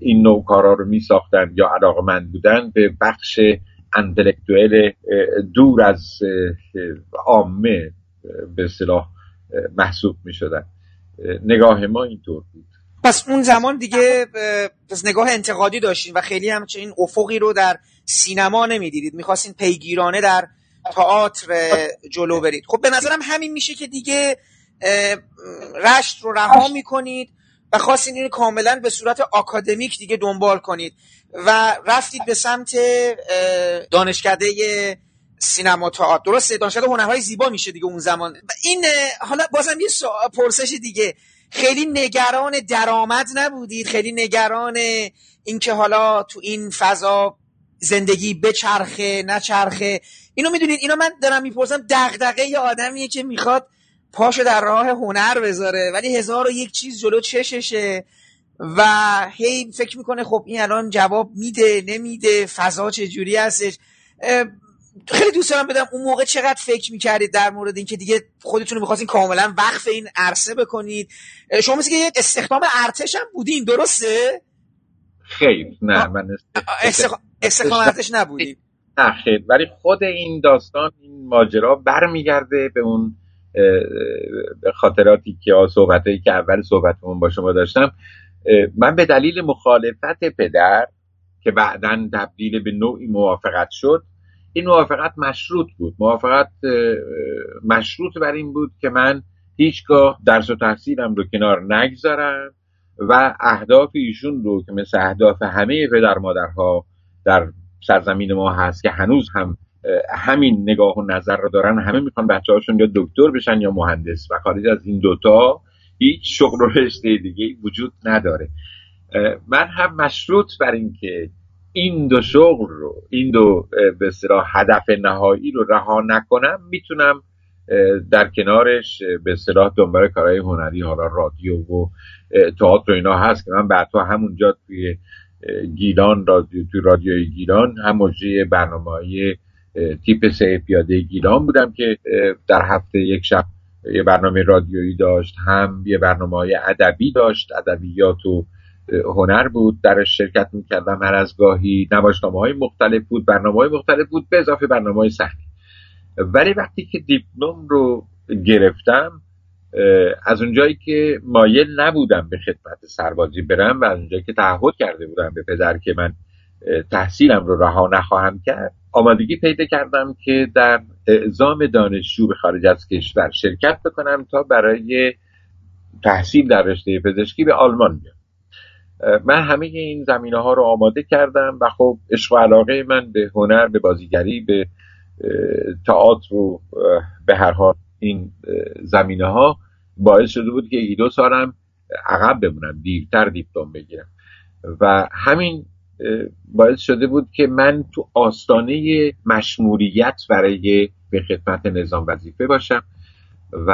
این نوع کارا رو می ساختن یا علاقمند بودن به بخش انتلکتوئل دور از عامه به صلاح محسوب می شدن نگاه ما اینطور بود. پس اون زمان دیگه پس نگاه انتقادی داشتین و خیلی هم این افقی رو در سینما نمی‌دیدید. می‌خواستین پیگیرانه در تئاتر جلو برید. خب به نظرم همین میشه که دیگه رشت رو رها می‌کنید. و خواستین این کاملا به صورت آکادمیک دیگه دنبال کنید و رفتید به سمت دانشکده سینما تئاتر درسته دانشکده هنرهای زیبا میشه دیگه اون زمان. این حالا بازم یه پرسش دیگه. خیلی نگران درآمد نبودید؟ خیلی نگران اینکه حالا تو این فضا زندگی بچرخه نچرخه؟ اینو می‌دونید اینو من دارم می‌پرسم دغدغه یه آدمیه که می‌خواد پاشو در راه هنر بذاره ولی هزار و یک چیز جلو چششه و هی فکر می‌کنه خب این الان جواب میده نمیده فضا چه جوری هستش خیلی دوست دارم بدم اون موقع چقدر فکر می‌کردید در مورد اینکه دیگه خودتون رو می‌خواستین کاملا وقف این عرصه بکنید؟ شما مثل که یک استخدام ارتش هم بودین درسته؟ خیر نه من استخدام ارتش نبودین نه خیر ولی خود این داستان این ماجرا برمیگرده به اون خاطراتی که صحبتهایی که اول صحبتمون با شما داشتم من به دلیل مخالفت پدر که بعدا تبدیل به نوعی موافقت شد این موافقت مشروط بود. موافقت مشروط بر این بود که من هیچگاه درس و تحصیلم رو کنار نگذارم و اهداف ایشون رو که مثل اهداف همه پدر مادرها در سرزمین ما هست که هنوز هم همین نگاه و نظر رو دارن همه می‌خوان بچه هاشون یا دکتر بشن یا مهندس و خارج از این دوتا هیچ شغل و رشته دیگه وجود نداره. من هم مشروط بر اینکه این دو شغل رو این دو به هدف نهایی رو رها نکنم می‌تونم در کنارش به اصطلاح دنبال کارهای هنری حالا رادیو و تئاتر و اینا هست که من بعدها همونجا توی گیلان رادیو توی رادیوی گیلان هم مجری برنامه تیپ سه پیاده گیلان بودم که در هفته یک شب یه برنامه رادیویی داشت هم یه برنامه های ادبی داشت ادبیات و هنر بود درش شرکت می‌کردم هر از گاهی نمایشنامه های مختلف بود برنامه های مختلف بود به اضافه برنامه های ولی وقتی که دیپلم رو گرفتم از اونجایی که مایل نبودم به خدمت سربازی برم و از اونجایی که تعهد کرده بودم به پدر که من تحصیلم رو رها نخواهم کرد آمادگی پیدا کردم که در اعزام دانشجو به خارج از کشور شرکت بکنم تا برای تحصیل در رشته پزشکی به آلمان بیام. من همه این زمینه ها رو آماده کردم و خب عشق و علاقه من به هنر به بازیگری به تئاتر و به هر حال این زمینه ها باعث شده بود که یکی دو سالم عقب بمونم دیرتر دیپلم بگیرم. و همین باعث شده بود که من تو آستانه مشمولیت برای به خدمت نظام وظیفه باشم و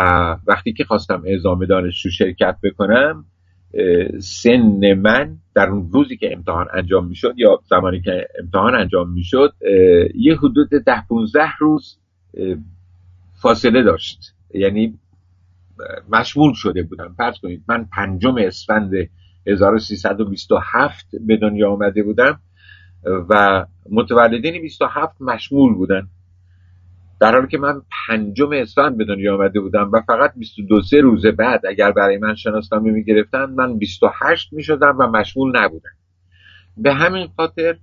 وقتی که خواستم اعزام دانشجو شرکت بکنم سن من در اون روزی که امتحان انجام می‌شد یا زمانی که امتحان انجام می‌شد یه حدود ده 15 روز فاصله داشت. یعنی مشمول شده بودم. فرض کنید من پنجم اسفند 1327 به دنیا آمده بودم و متولدین 27 مشمول بودن. در حالی که من پنجم اسفند به دنیا آمده بودم و فقط 22 سه روز بعد اگر برای من شناسنامه می گرفتن من 28 می شدم و مشمول نبودم. به همین خاطر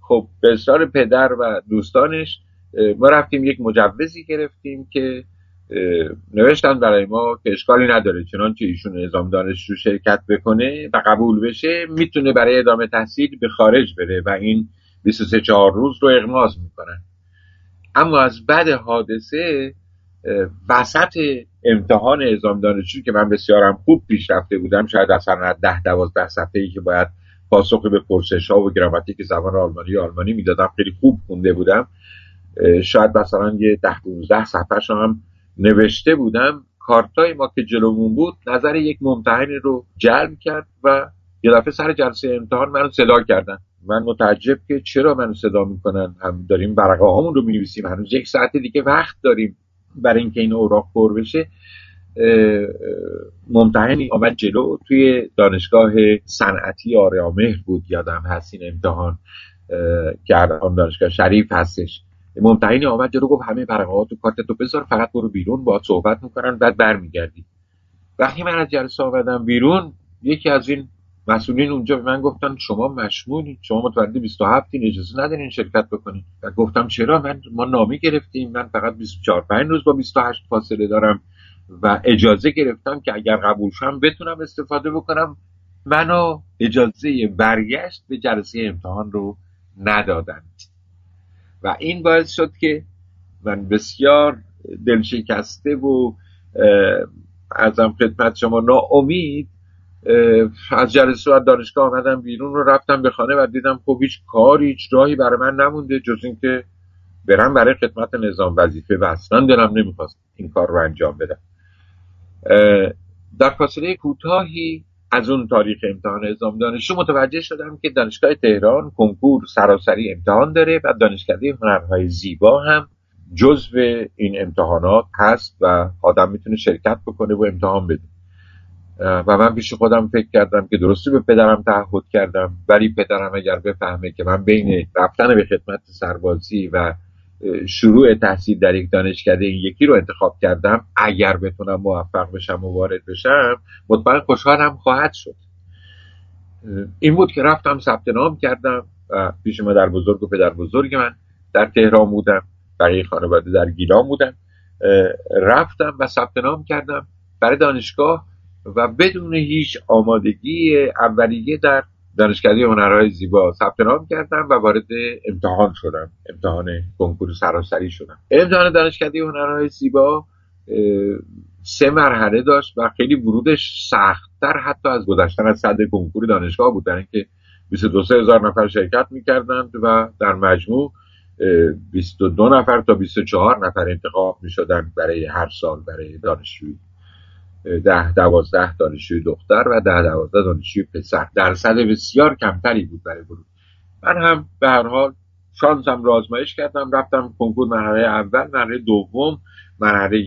خب به پدر و دوستانش ما رفتیم یک مجوزی گرفتیم که نوشتن برای ما که اشکالی نداره چنانچه ایشون نظام دانشجو شرکت بکنه و قبول بشه می‌تونه برای ادامه تحصیل به خارج بره و این 23 4 روز رو اغماز می‌کنن اما از بعد حادثه وسط امتحان ازام دانشجو که من بسیارم خوب پیش رفته بودم شاید اصلا ده دوازده صفحه ای که باید پاسخ به پرسش ها و گراماتیک زبان آلمانی آلمانی می‌دادم خیلی خوب خونده بودم. شاید مثلا یه ده 15 صفحه هم نوشته بودم کارتای ما که جلومون بود نظر یک ممتحنی رو جلب کرد و یه دفعه سر جلسه امتحان منو صدا کردن. من متعجب که چرا منو صدا می‌کنن؟ هم داریم برقه هامون رو می‌نویسیم هنوز یک ساعت دیگه وقت داریم برای اینکه این اوراق پر بشه. ممتحنی آمد جلو توی دانشگاه صنعتی آریامهر بود یادم هست این امتحان که آن دانشگاه شریف هستش. ممتحنی آمد جلو گفت همه برقه ها تو کارت تو بذار فقط برو بیرون با صحبت می‌کنن بعد برمیگردی. وقتی من از جلسه آمدم بیرون یکی از این مسئولین اونجا به من گفتن شما مشمولید شما متولد 27 این اجازه ندارین شرکت بکنید و گفتم چرا؟ من ما نامی گرفتیم من فقط 24 5 روز با 28 فاصله دارم و اجازه گرفتم که اگر قبول شم بتونم استفاده بکنم. منو اجازه برگشت به جلسه امتحان رو ندادند. و این باعث شد که من بسیار دلشکسته و ازم خدمت شما ناامید از جلسه و دانشگاه آمدم بیرون رو رفتم به خانه و دیدم خب هیچ کاری هیچ راهی برای من نمونده جز اینکه برم برای خدمت نظام وظیفه و اصلا دلم نمی‌خواست این کار رو انجام بدم. در فاصله کوتاهی از اون تاریخ امتحان نظام دانشجو متوجه شدم که دانشگاه تهران کنکور سراسری امتحان داره و دانشکده هنرهای زیبا هم جزو این امتحانات هست و آدم می‌تونه شرکت بکنه و امتحان بده. و من پیش خودم فکر کردم که درستی به پدرم تعهد کردم ولی پدرم اگر بفهمه که من بین رفتن به خدمت سربازی و شروع تحصیل در یک دانشکده این یکی رو انتخاب کردم اگر بتونم موفق بشم و وارد بشم مطمئن خوشحالم خواهد شد. این بود که رفتم ثبت نام کردم و پیش مادر بزرگ و پدر بزرگ من در تهران بودم بقیه خانواده در گیلان بودم رفتم و ثبت نام کردم برای دانشگاه و بدون هیچ آمادگی اولیه در دانشکده هنرهای زیبا ثبت نام کردم و وارد امتحان شدم. امتحان کنکور سراسری شدم. امتحان دانشکده هنرهای زیبا سه مرحله داشت و خیلی ورودش سختتر حتی از گذشتن از صد کنکور دانشگاه بود. در اینکه 22 هزار نفر شرکت می‌کردند و در مجموع 22 نفر تا 24 نفر انتخاب می‌شدن برای هر سال برای دانشجوی ده دوازده دانشجوی دختر و ده دوازده دانشجوی پسر. درصد بسیار کمتری بود برای ورود. من هم به هر حال شانسم را آزمایش کردم. رفتم کنکور مرحله اول مرحله دوم مرحله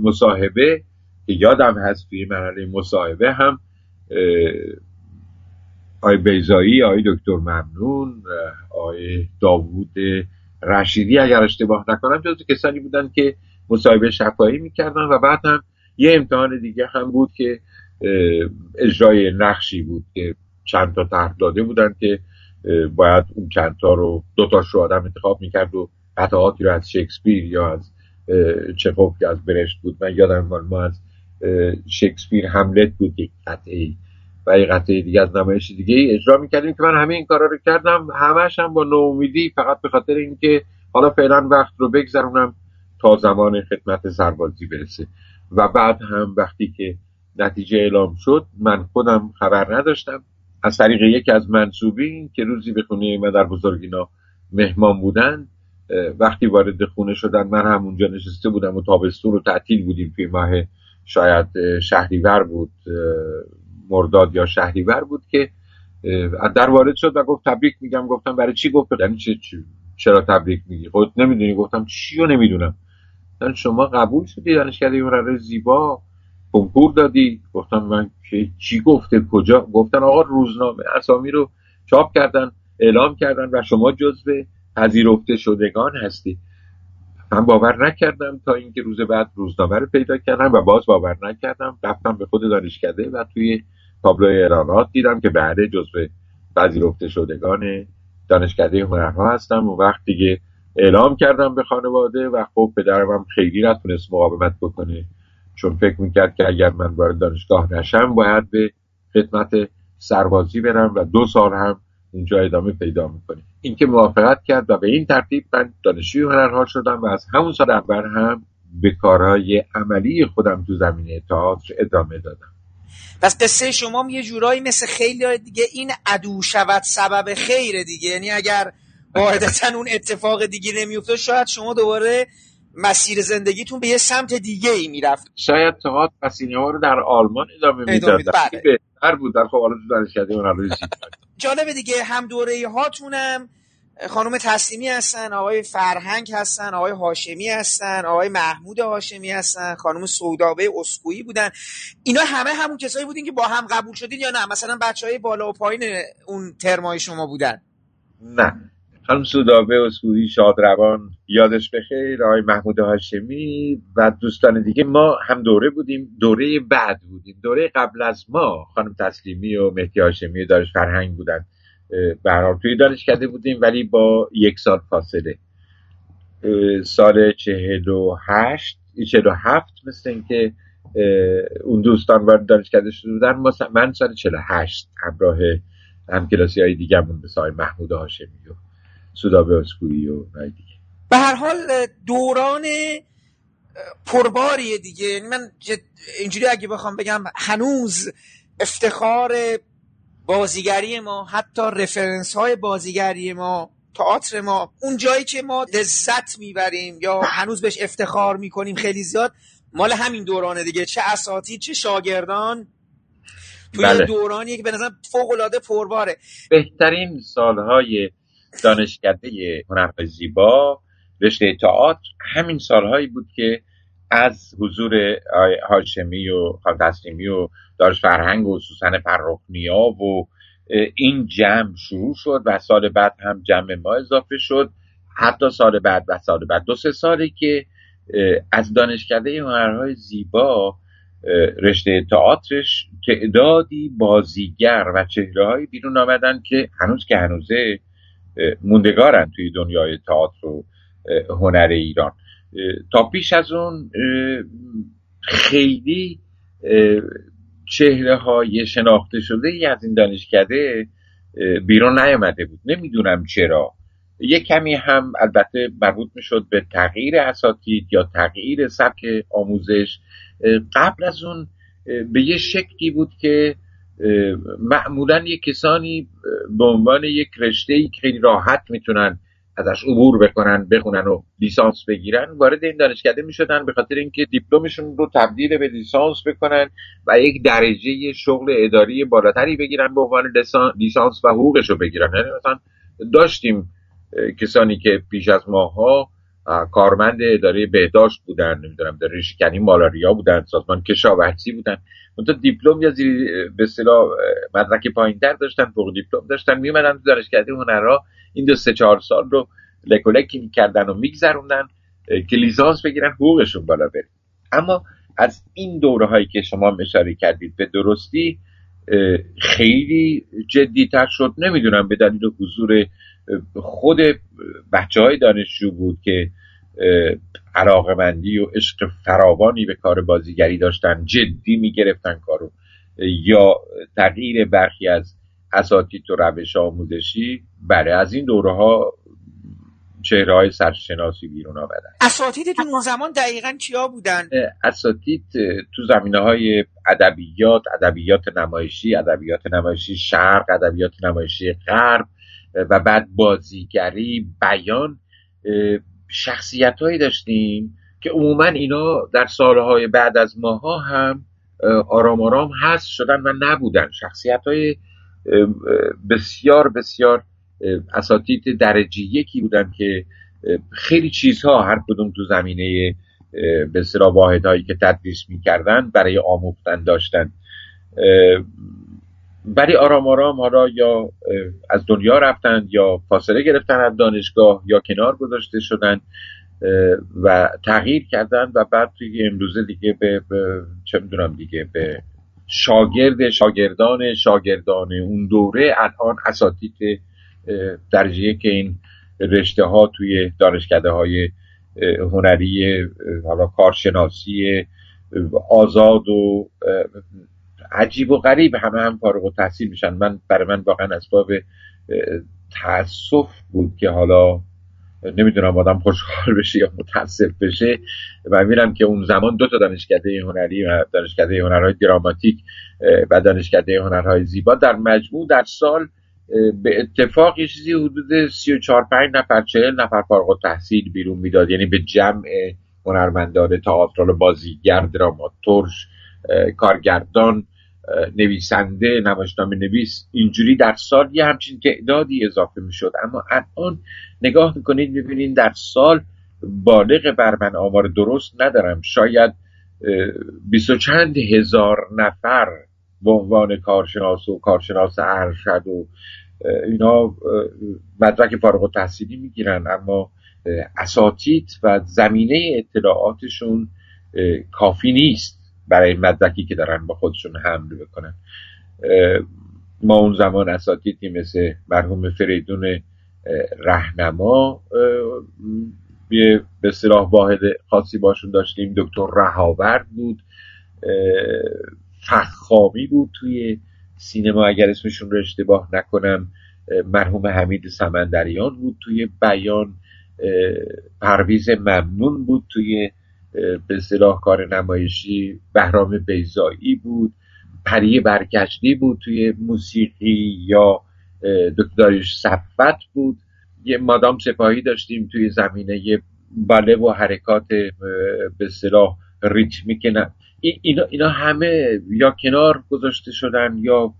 مصاحبه که یادم هست توی مرحله مصاحبه هم آی بیزایی آی دکتر ممنون آی داوود رشیدی اگر اشتباه نکنم جزو کسانی بودن که مصاحبه شفایی می‌کردن و بعد هم یه امتحان دیگه هم بود که اجرای نقشی بود که چند تا طرح داده بودن که باید اون چند تا رو دو تاش رو آدم انتخاب می‌کرد و قطعاتی رو از شکسپیر یا از چخوف که از برشت بود. من یادم ما از شکسپیر هملت بود یک قطعه و یک قطعه دیگه از نمایش دیگه اجرا می‌کردیم که من همه این کارا رو کردم. همش هم با نومیدی فقط به خاطر اینکه حالا فعلا وقت رو بگذرونم تا زمان خدمت سربازی برسه. و بعد هم وقتی که نتیجه اعلام شد من خودم خبر نداشتم. از طریق یکی از منصوبین که روزی به خونه مادر بزرگینا مهمان بودن وقتی وارد خونه شدن من هم اونجا نشسته بودم و تابستون رو تعطیل بودیم توی ماه شاید شهریور بود مرداد یا شهریور بود که در وارد شد و گفت تبریک میگم. گفتم برای چی؟ گفت یعنی چرا تبریک میگی؟ خود نمی‌دونی. گفتم چی رو نمی‌دونم؟ شما قبول شدی دانشکده هنر زیبا؟ کنکور دادی. گفتم من که چی گفته؟ کجا؟ گفتن آقا روزنامه اسامی رو چاپ کردن اعلام کردن و شما جزو پذیرفته شدگان هستی. من باور نکردم تا اینکه روز بعد روزنامه رو پیدا کردم و باز باور نکردم. رفتم به خود دانشکده و توی تابلوی ارانات دیدم که بعد جزو پذیرفته شدگان دانشکده هنرها هستم. و وقت دیگه اعلام کردم به خانواده و خب پدرم هم خیلی نتونست مقاومت بکنه چون فکر می‌کرد که اگر من وارد دانشگاه نشم باید به خدمت سربازی برم و دو سال هم اونجا ادامه پیدا می‌کنه. این که موافقت کرد و به این ترتیب من دانشجوی هنرها شدم و از همون سال اول هم به کارهای عملی خودم تو زمینه تئاتر ادامه دادم. پس قصه شما یه جورایی مثل خیلی دیگه این عدو شود سبب خیره دیگه. یعنی اگر قاعدتا اون اتفاق دیگه نمیفته شاید شما دوباره مسیر زندگیتون به یه سمت دیگه ای می‌رفت. شاید و سینما رو در آلمان ادامه می‌داد. بله. بهتر بود. در خب حالا تو جالبه دیگه هم دوره هاتونم خانم تسلیمی هستن آقای فرهنگ هستن آقای هاشمی هستن آقای محمود هاشمی هستن خانم سودابه اسکویی بودن. اینا همه همون کسایی بودین که با هم قبول شدین یا نه؟ مثلا بچه های بالا و پایین اون ترمای شما بودن. نه. خانم سودابه اسکویی شادروان یادش بخیر آقای محمود هاشمی و دوستان دیگه ما هم دوره بودیم دوره بعد بودیم. دوره قبل از ما خانم تسلیمی و مهدی هاشمی دارش فرهنگ بودن. برحال توی دانشکده بودیم ولی با یک سال فاصله. سال چهل و هشت چهل و هفت مثل اینکه اون دوستان وارد دانشکده شده بودن. من سال چهل و هشت همراه همکلاسی های دیگه به سای محمود هاشمی و سودابه اسکویی و دیگه. به هر حال دوران پرباریه دیگه. یعنی من اینجوری اگه بخوام بگم هنوز افتخار بازیگری ما حتی رفرنس های بازیگری ما تئاتر ما اون جایی که ما لذت می‌بریم یا هنوز بهش افتخار می‌کنیم خیلی زیاد مال همین دورانه دیگه. چه اساتید چه شاگردان. توی بله. دورانی که به نظر فوق العاده پرباره. بهترین سالهای دانشکده هنر زیبا رشته تئاتر. همین سالهایی بود که از حضور هاشمی و تسلیمی و دارش فرهنگ و سوسن فرخنیا و این جمع شروع شد و سال بعد هم جمع ما اضافه شد. حتی سال بعد و سال بعد. دو سه سالی که از دانشکده هنرهای زیبا رشته تئاترش تعدادی بازیگر و چهره بیرون آمدن که هنوز که هنوزه موندگارن توی دنیای تئاتر و هنر ایران. تا پیش از اون خیلی چهره های شناخته شده ای از این دانشکده بیرون نیامده بود. نمی‌دونم چرا. یک کمی هم البته مربوط می‌شد به تغییر اساتید یا تغییر سبک آموزش. قبل از اون به یه شکلی بود که معمولا یک کسانی به عنوان یک رشته ای خیلی راحت می‌تونن ازش عبور بکنن بخونن و لیسانس بگیرن وارد این دانشکده می‌شدن به خاطر اینکه دیپلمشون رو تبدیل به لیسانس بکنن و یک درجه شغل اداری بالاتری بگیرن به عنوان لیسانس و حقوقش رو بگیرن. یعنی مثلا داشتیم کسانی که پیش از ماها کارمند اداره بهداشت بودن نمی‌دونم در ریشکنی مالاریا بودن سازمان کشاورزی بودن. اونتا دیپلم یا زیر به اصطلاح مدرک پایینتر داشتن فوق دیپلم داشتن میومدن تو دانشکده هنرها. این دو سه چهار سال رو لکولکی می‌کردن و میگذروندن که لیسانس بگیرن حقوقشون بالا بره. اما از این دوره هایی که شما اشاره کردید به درستی خیلی جدیتر شد. نمی‌دونم به دلیل حضور خود بچه های دانشجو بود که علاقمندی و عشق فراوانی به کار بازیگری داشتن جدی می‌گرفتن کارو یا تغییر برخی از اساتید و روش آموزشی بله از این دوره ها چهره های سرشناسی بیرون آمدن اساتیدتون اون زمان دقیقا کیا بودن؟ اساتید تو زمینه های ادبیات ادبیات نمایشی ادبیات نمایشی شرق ادبیات نمایشی غرب و بعد بازیگری بیان شخصیت هایی داشتیم که عموما اینا در سالهای بعد از ماها هم آرام آرام هست شدن و نبودن. شخصیت های بسیار بسیار اساتید درجه یکی بودن که خیلی چیزها هر کدوم تو زمینه به واحد واحدهایی که تدریس می‌کردن برای آموختن داشتن. ولی آرام آرام حالا یا از دنیا رفتن یا فاصله گرفتن از دانشگاه یا کنار گذاشته شدن و تغییر کردن و بعد توی امروزه دیگه به, چه می‌دونم دیگه به شاگرد شاگردان شاگردان اون دوره الان اساتید درجه که این رشته ها توی دانشکده های هنری حالا کارشناسی آزاد و عجیب و غریب همه هم فارغ و تحصیل میشن. من برای من واقعا اسباب تاسف بود که حالا نمی‌دونم آدم خوشحال بشه یا متاسف بشه و میرم که اون زمان دو تا دانشکده هنری و دانشکده هنرهای دراماتیک و دانشکده هنرهای زیبا در مجموع در سال به اتفاق یه چیزی حدود 34 5 نفر 40 نفر فارغ التحصیل بیرون می‌داد. یعنی به جمع هنرمندان تئاترال بازیگر دراماتورگ کارگردان نویسنده نمایشنامه نویس اینجوری در سال یه همچین تعدادی اضافه می‌شد. اما الان نگاه می‌کنید می‌بینید در سال بالغ بر من آمار درست ندارم. شاید بیست و چند هزار نفر به عنوان کارشناس و کارشناس ارشد و اینا مدرک فارغ و تحصیلی می‌گیرن. اما اساتید و زمینه اطلاعاتشون کافی نیست. برای مدرکی که دارن با خودشون حمل بکنن. ما اون زمان اساتیدی مثل مرحوم فریدون رهنما یه به صلاح واحد خاصی باشون داشتیم. دکتر رهاورد بود. فخامی بود توی سینما اگر اسمشون رو اشتباه نکنم. مرحوم حمید سمندریان بود توی بیان. پرویز ممنون بود توی به اصطلاح کار نمایشی بهرام بیزایی بود پری برگشتی بود توی موسیقی یا دکتاریش صفت بود. یه مادام سپاهی داشتیم توی زمینه باله و حرکات به اصطلاح ریتمیک نه. اینا, اینا همه یا کنار گذاشته شدن یا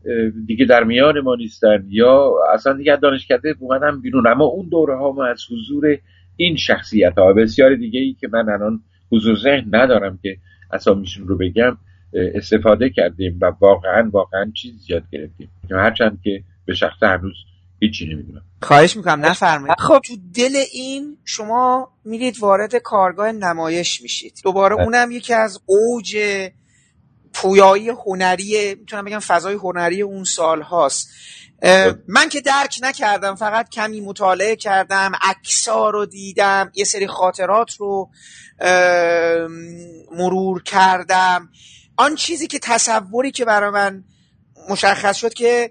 دیگه در میان ما نیستن یا اصلا دیگه دانشکده اومدن بیرون. اما اون دوره ها ما از حضور این شخصیت ها بسیار دیگه ای که من الان حضور ذهن ندارم که اسامیشون رو بگم استفاده کردیم و واقعا واقعا چیز زیاد گرفتیم. هرچند که به شخص هنوز هیچی نمی‌دونم. خواهش می‌کنم نفرمایید. خب تو دل این شما میرید وارد کارگاه نمایش میشید. دوباره بله. اونم یکی از اوج پویایی هنری می‌تونم بگم فضای هنری اون سال هاست من که درک نکردم فقط کمی مطالعه کردم عکسا رو دیدم یه سری خاطرات رو مرور کردم. آن چیزی که تصوری که برای من مشخص شد که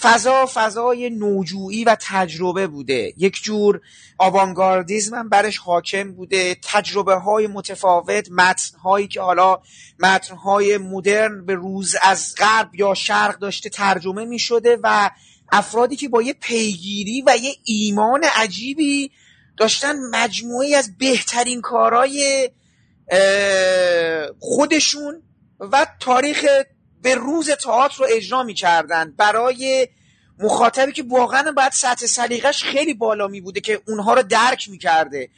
فضا فضای نوجویی و تجربه بوده. یک جور آوانگاردیزم هم برش حاکم بوده. تجربه های متفاوت متن هایی که حالا متن های مدرن به روز از غرب یا شرق داشته ترجمه می شده و افرادی که با یه پیگیری و یه ایمان عجیبی داشتن مجموعی از بهترین کارهای خودشون و تاریخ به روز تئاتر رو اجرا می‌کردن. برای مخاطبی که واقعا باید سطح سلیقش خیلی بالا می بوده که اونها رو درک می‌کرده.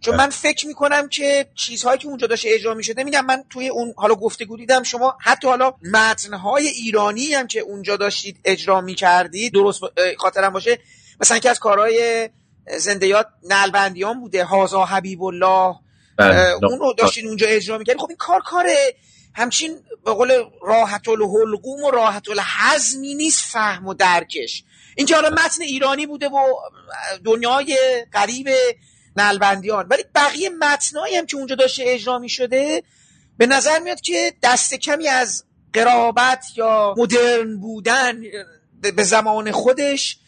چون من فکر می‌کنم که چیزهایی که اونجا داشت اجرا می‌شده میگم من توی اون حالا گفتگو دیدم شما حتی حالا متنهای ایرانی هم که اونجا داشتید اجرا می‌کردید درست خاطرم باشه مثلا که از کارهای زندیات نلبندیان بوده هازا حبیب الله. بله. اون رو داشتین اونجا اجرا می‌کردید خب این کار کار همچین به قول راحت الحلقوم و راحت الحزمی نیست فهم و درکش. اینکه حالا متن ایرانی بوده و دنیای قریب نلبندیان. ولی بقیه متنایی هم که اونجا داشته اجرا می شده به نظر میاد که دست کمی از قرابت یا مدرن بودن به زمان خودش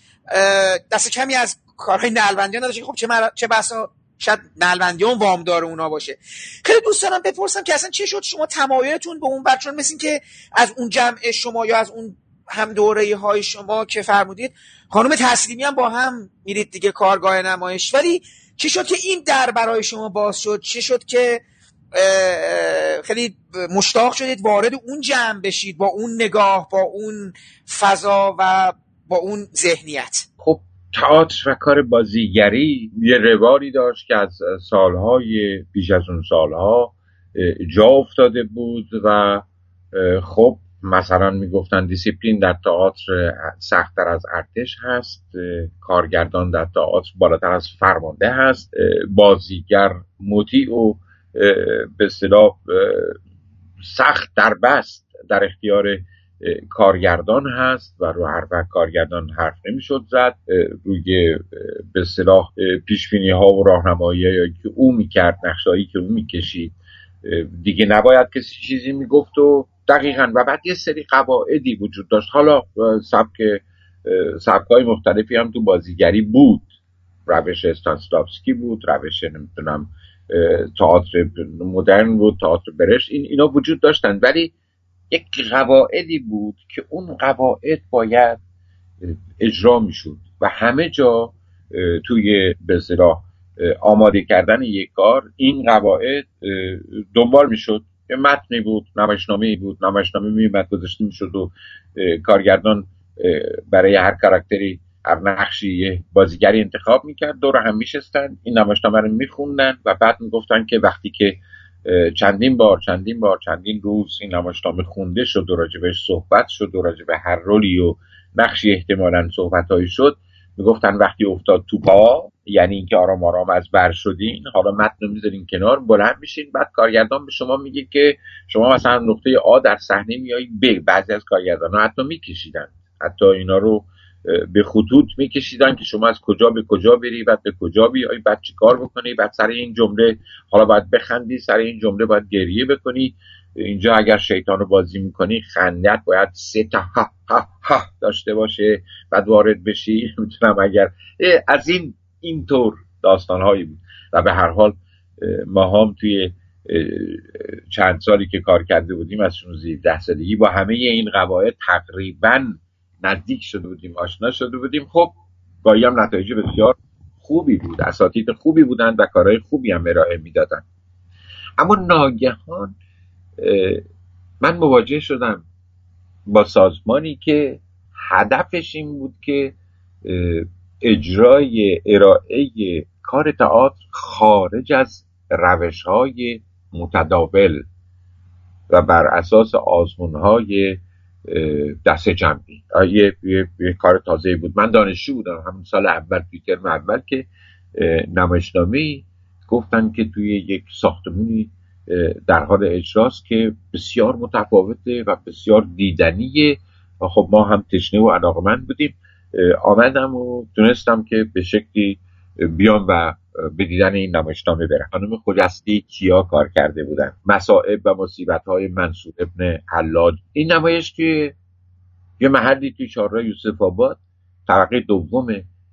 دست کمی از کارهای نلبندیان نداشته. خب چه, چه بسا شاید نلبندیان وامدار اونا باشه. خیلی دوست دارم بپرسم که اصلا چه شد شما تمایلتون به اون بچون مثل که از اون جمع شما یا از اون هم دوره های شما که فرمودید خانم تسلیمی هم با هم میرید دیگه کارگاه نمایش. ولی چی شد که این در برای شما باز شد؟ چی شد که خیلی مشتاق شدید وارد اون جمع بشید با اون نگاه با اون فضا و با اون ذهنیت؟ خب تئاتر و کار بازیگری یه رواری داشت که از سالهای بیش از اون سالها جا افتاده بود و خب مثلا می‌گفتن دیسیپلین در تئاتر سختتر از ارتش هست کارگردان در تئاتر بالاتر از فرمانده هست بازیگر مطیع و به اصطلاح سخت در بست در اختیار کارگردان هست و رو هر وقت کارگردان حرف نمی‌شد زد روی به صلاح پیشبینی ها و راهنمایی که او می‌کرد نقشایی که او می‌کشید. دیگه نباید کسی چیزی می‌گفت و دقیقا و بعد یه سری قواعدی وجود داشت. حالا سبک سبکای مختلفی هم تو بازیگری بود. روش استانسلافسکی بود روش نمی‌تونم تئاتر مدرن بود تئاتر برش این اینا وجود داشتن. ولی یک قواعدی بود که اون قواعد باید اجرا می‌شد و همه جا توی به آماده کردن یک کار این قواعد دنبال می‌شد. یه متنی بود نمایشنامه بود نمایشنامه میومد گذاشته می‌شد و کارگردان برای هر کاراکتری هر نقشی بازیگری انتخاب می‌کرد دور هم میشستن این نمایشنامه رو میخوندن و بعد می‌گفتن که وقتی که چندین بار چندین بار چندین روز این نمایشنامه خونده شد و راجبش صحبت شد و راجب هر رولی و نقشی احتمالا صحبتهایی شد. می‌گفتن وقتی افتاد تو پا یعنی اینکه آرام آرام از بر شدین حالا متن می‌ذارین کنار بلند میشین بعد کارگردان به شما میگه که شما مثلا نقطه آ در صحنه میایی ب بعضی از کارگردان حتی میکشیدن. حتی اینا رو به خطوط میکشیدن که شما از کجا به کجا بری بعد به کجا بیای بعد چی کار بکنی؟ بعد سر این جمله حالا باید بخندی سر این جمله باید گریه بکنی. اینجا اگر شیطان رو بازی می‌کنی خندت باید سه تا ها ها ها داشته باشه بعد وارد بشی. می‌تونم اگر از این اینطور داستانهایی بود. و به هر حال ما هم توی چند سالی که کار کرده بودیم از 16 سالگی با همه این قواعد تقریبا نزدیک شده بودیم آشنا شده بودیم. خب گاهی هم نتایج بسیار خوبی بود. اساتید خوبی بودند و کارهای خوبی هم ارائه می‌دادن. اما ناگهان من مواجه شدم با سازمانی که هدفش این بود که اجرای ارائه کار تئاتر خارج از روش های متداول و بر اساس آزمون های دست جمعی. یه،, یه،, کار تازه بود. من دانشجو بودم. همون سال اول توی ترم اول که نمایشنامه گفتن که توی یک ساختمونی در حال اجراست که بسیار متفاوته و بسیار دیدنیه. و خب ما هم تشنه و علاقمند بودیم. آمدم و تونستم که به شکلی بیام و به دیدن این نمایشنامه برم خانم خجستی کیا کار کرده بودن؟ مسائب و مصیبت های منصور ابن حلاج این نمایش که یه محلی توی چهارراه یوسف آباد طبقه دوم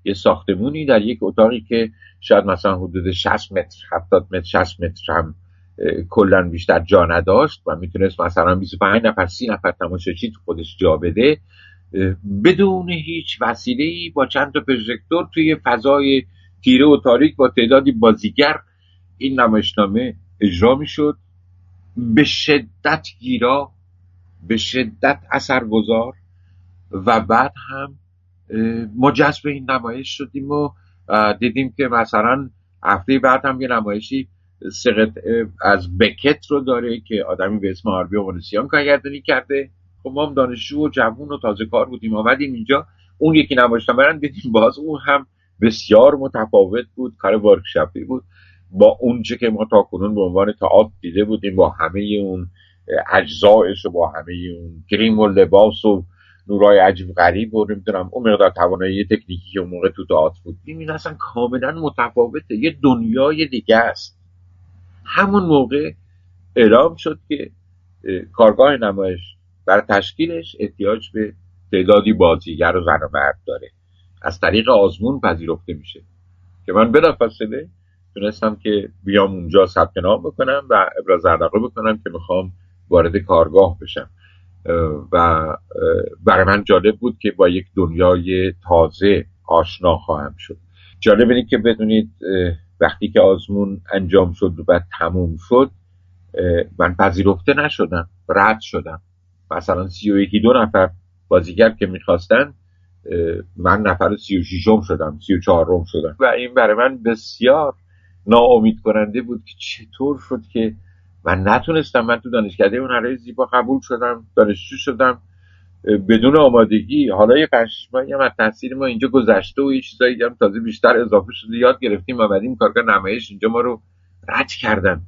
یه ساختمونی در یک اتاقی که شاید مثلا حدود 60 متر 70 متر 60 متر هم کلا بیشتر جا نداشت و می‌تونست مثلا 25 نفر 30 نفر تماشاچی تو خودش جا بده. بدون هیچ وسیله ای با چند تا پروژکتور توی فضای تیره و تاریک با تعدادی بازیگر این نمایشنامه اجرا می‌شد. به شدت گیرا به شدت اثرگذار و بعد هم ما جذب این نمایش شدیم و دیدیم که مثلا هفته بعد هم یه نمایشی سقط از بکت رو داره که آدمی به اسم آربی ونسیان کارگردانی کرده. خب ما هم دانشجو و جوون و تازه کار بودیم آمدیم اینجا. اون یکی نمایشنامه رو دیدیم باز اون هم بسیار متفاوت بود کار ورکشاپی بود. با اونچه که ما تا کنون به عنوان تئاتر دیده بودیم با همه اون اجزایش و با همه اون گریم و لباس و نورای عجیب غریب و نمی‌دونم اون مقدار توانایی تکنیکی که اون موقع تو تئاتر بود. این اصلا کاملا متفاوته یه دنیای دیگه است. همون موقع اعلام شد که کارگاه نمایش برای تشکیلش احتیاج به تعدادی بازیگر و زن و مرد داره. از طریق آزمون پذیرفته میشه. که من بلافاصله تونستم که بیام اونجا ثبت نام بکنم و ابراز علاقه بکنم که می‌خوام وارد کارگاه بشم. و برای من جالب بود که با یک دنیای تازه آشنا خواهم شد. جالب اینه که بدونید وقتی که آزمون انجام شد و تموم شد من پذیرفته نشدم رد شدم. مثلا سی و یکی دو نفر بازیگر که می‌خواستن من نفر سی و شیشم شدم سی و چهارم شدم. و این برای من بسیار ناامید کننده بود که چطور شد که من نتونستم من تو دانشکده هنرهای زیبا قبول شدم دانشجو شدم بدون آمادگی. حالا یه پنج ماهی هم از تحصیل ما اینجا گذشته و یه چیزایی هم تازه بیشتر اضافه شده یاد گرفتیم و بعدیم کارگاه نمایش اینجا ما رو رد کردن.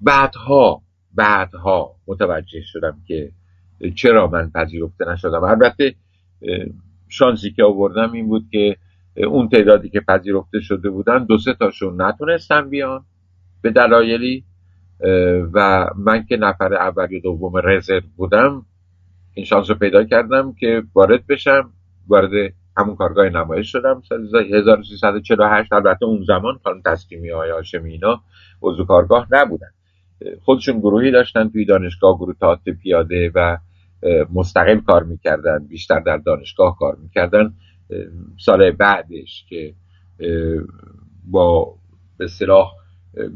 بعدها بعدها متوجه شدم که چرا من پذیرفته نشدم. البته شانسی که آوردم این بود که اون تعدادی که پذیرفته شده بودن دو سه تاشون نتونستن بیان به دلایلی و من که نفر اول یا دوم رزرو بودم این شانس رو پیدا کردم که وارد بشم وارد همون کارگاه نمایش شدم. سال 1348 البته اون زمان خانم تسلیمی های هاشمی اینا عضو کارگاه نبودن. خودشون گروهی داشتن توی دانشگاه گروه تاعت پیاده و مستقل کار می‌کردن بیشتر در دانشگاه کار می‌کردن. سال بعدش که با به اصطلاح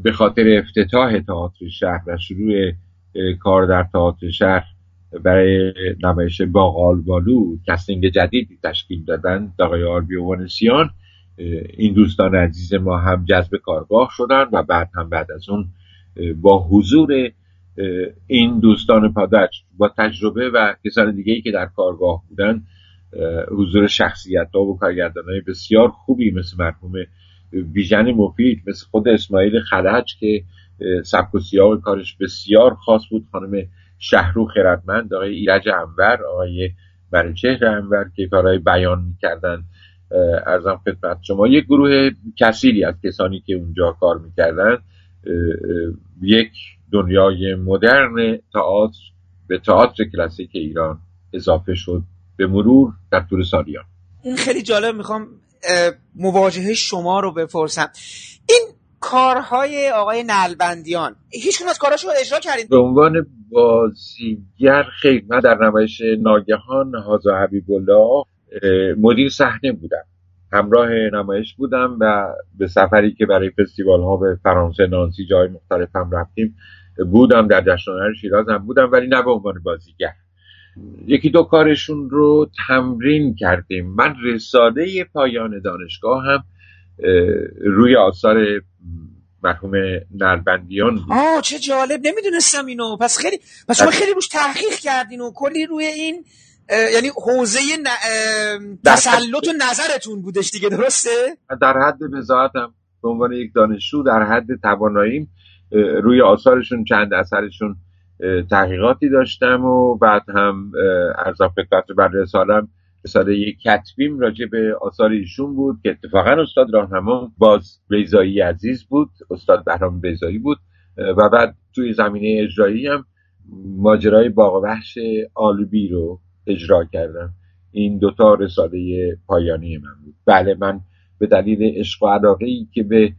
به خاطر افتتاح تئاتر شهر و شروع کار در تئاتر شهر برای نمایش باغ آلبالو casting جدید تشکیل دادن آقای آربی اوانسیان این دوستان عزیز ما هم جذب کارگاه شدن و بعد هم بعد از اون با حضور این دوستان پادر با تجربه و کسان دیگه ای که در کارگاه بودن حضور شخصیت ها و کارگردان های بسیار خوبی مثل مرحوم بیژن مفید مثل خود اسماعیل خلج که سبک و سیاق کارش بسیار خاص بود. خانم شهرو خردمند آقای ایرج انور آقای چهر انور که کارهای بیان می‌کردن. ارزم خدمت شما. یک گروه کثیری از کسانی که اونجا کار می‌کردن یک دنیای مدرن تئاتر به تئاتر کلاسیک ایران اضافه شد به مرور در طول سالیان. این خیلی جالب می‌خوام مواجهه شما رو بپرسم. این کارهای آقای نلبندیان هیچ از کاراشو اجرا کردید به عنوان بازیگر خیلی من در نمایش ناگهان هازا حبیب الله مدیر صحنه بودم. همراه نمایش بودم و به سفری که برای فستیوال ها به فرانسه نانسی جای مختلف هم رفتیم بودم در جشن شیراز هم بودم ولی نه به عنوان بازیگر. یکی دو کارشون رو تمرین کردیم. من رساله پایان دانشگاه هم روی آثار مرحوم نربندیان بود. آه چه جالب. نمی‌دونستم اینو. پس خیلی پس شما خیلی روش تحقیق کردین و کلی روی این یعنی حوزه ن... تسلط و نظرتون بودش دیگه درسته؟ در حد بزاعتم به عنوان یک دانشجو در حد تواناییم روی آثارشون چند اثرشون تحقیقاتی داشتم و بعد هم ارزا فکرات بر رسالم رساله یک کتبیم راجع به آثار ایشون بود که اتفاقا استاد راهنما باز بیزایی عزیز بود استاد بهرام بیزایی بود و بعد توی زمینه اجرایی هم ماجرای باغ وحش آلبی رو اجرا کردم. این دوتا رساله پایانی من بود. بله من به دلیل عشق و علاقه ای که به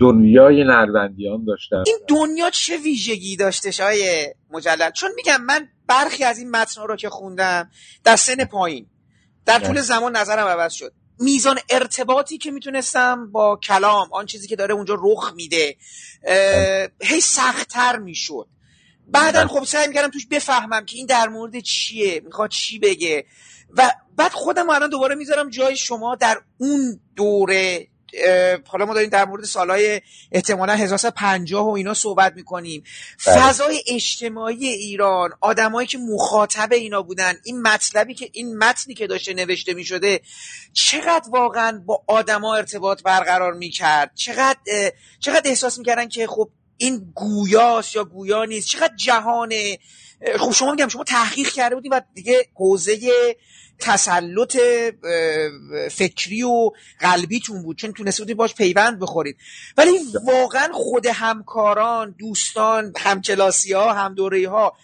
دنیای نروندیان داشتم این دنیا چه ویژگی داشته های مجلل؟ چون میگم من برخی از این متن رو که خوندم در سن پایین در طول زمان نظرم عوض شد. میزان ارتباطی که می‌تونستم با کلام آن چیزی که داره اونجا رخ میده هی سختتر می‌شد. بعدا خب سعی می‌کردم توش بفهمم که این در مورد چیه می‌خواد چی بگه. و بعد خودم الان دوباره می‌ذارم جای شما در اون دوره حالا ما داریم در مورد سالهای احتمالا 1950 و اینا صحبت می‌کنیم. بله. فضای اجتماعی ایران آدمایی که مخاطب اینا بودن این مطلبی که این متنی که داشته نوشته می‌شده چقدر واقعا با آدما ارتباط برقرار می‌کرد؟ چقدر چقدر احساس می‌کردن که خب این گویاست یا گویا نیست؟ چقدر جهانه خب شما میگم شما تحقیق کرده بودیم و دیگه حوزه تسلط فکری و قلبیتون بود. چون تونسته بودید باش پیوند بخورید. ولی واقعا خود همکاران دوستان همکلاسی ها همدوره ها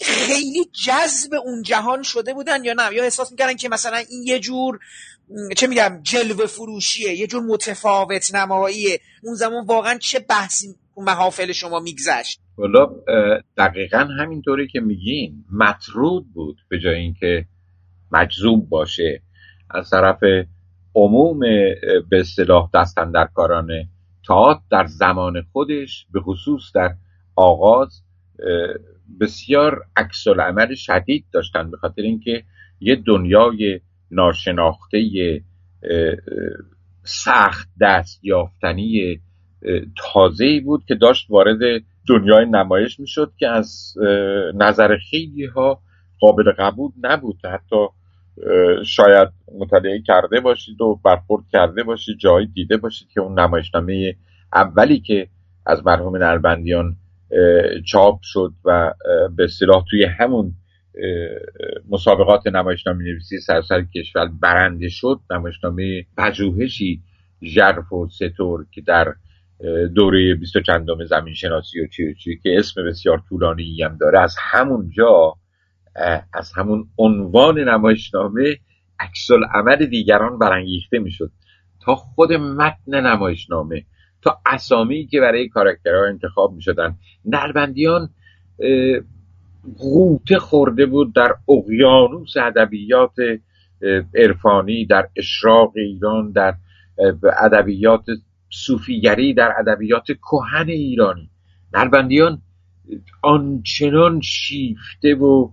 خیلی جذب اون جهان شده بودن یا نه؟ یا احساس می‌کردن که مثلا این یه جور چه میگم جلوه فروشیه یه جور متفاوت نماییه. اون زمان واقعا چه بحثی محافل شما میگذشت. والا دقیقا همینطوری که میگین مطرود بود به جای اینکه مجذوب باشه. از طرف عموم به اصطلاح دستندرکاران تا در زمان خودش به خصوص در آغاز بسیار عکس عمل شدید داشتن به خاطر اینکه یه دنیای ناشناخته سخت دست یافتنی تازه بود که داشت وارد دنیای نمایش می‌شد که از نظر خیلی ها قابل قبول نبود. حتی شاید مطالعه کرده باشید و برخورد کرده باشید جایی دیده باشید که اون نمایشنامه اولی که از مرحوم نربندیان چاپ شد و به اصطلاح توی همون مسابقات نمایشنامه نویسی سرسر کشور برنده شد. نمایشنامه پژوهشی ژرف و ستور که در دوره بیست و چندم زمین شناسی و چی, چی که اسم بسیار طولانی هم داره. از همون جا از همون عنوان نمایشنامه عکس عمل دیگران برانگیخته می‌شد. تا خود متن نمایشنامه تا اسامی که برای کاراکترها انتخاب می‌شدن. نربندیان غوطه خورده بود در اقیانوس ادبیات عرفانی در اشراق ایران در ادبیات صوفیگری در ادبیات کهن ایرانی. نربندیان آنچنان شیفته و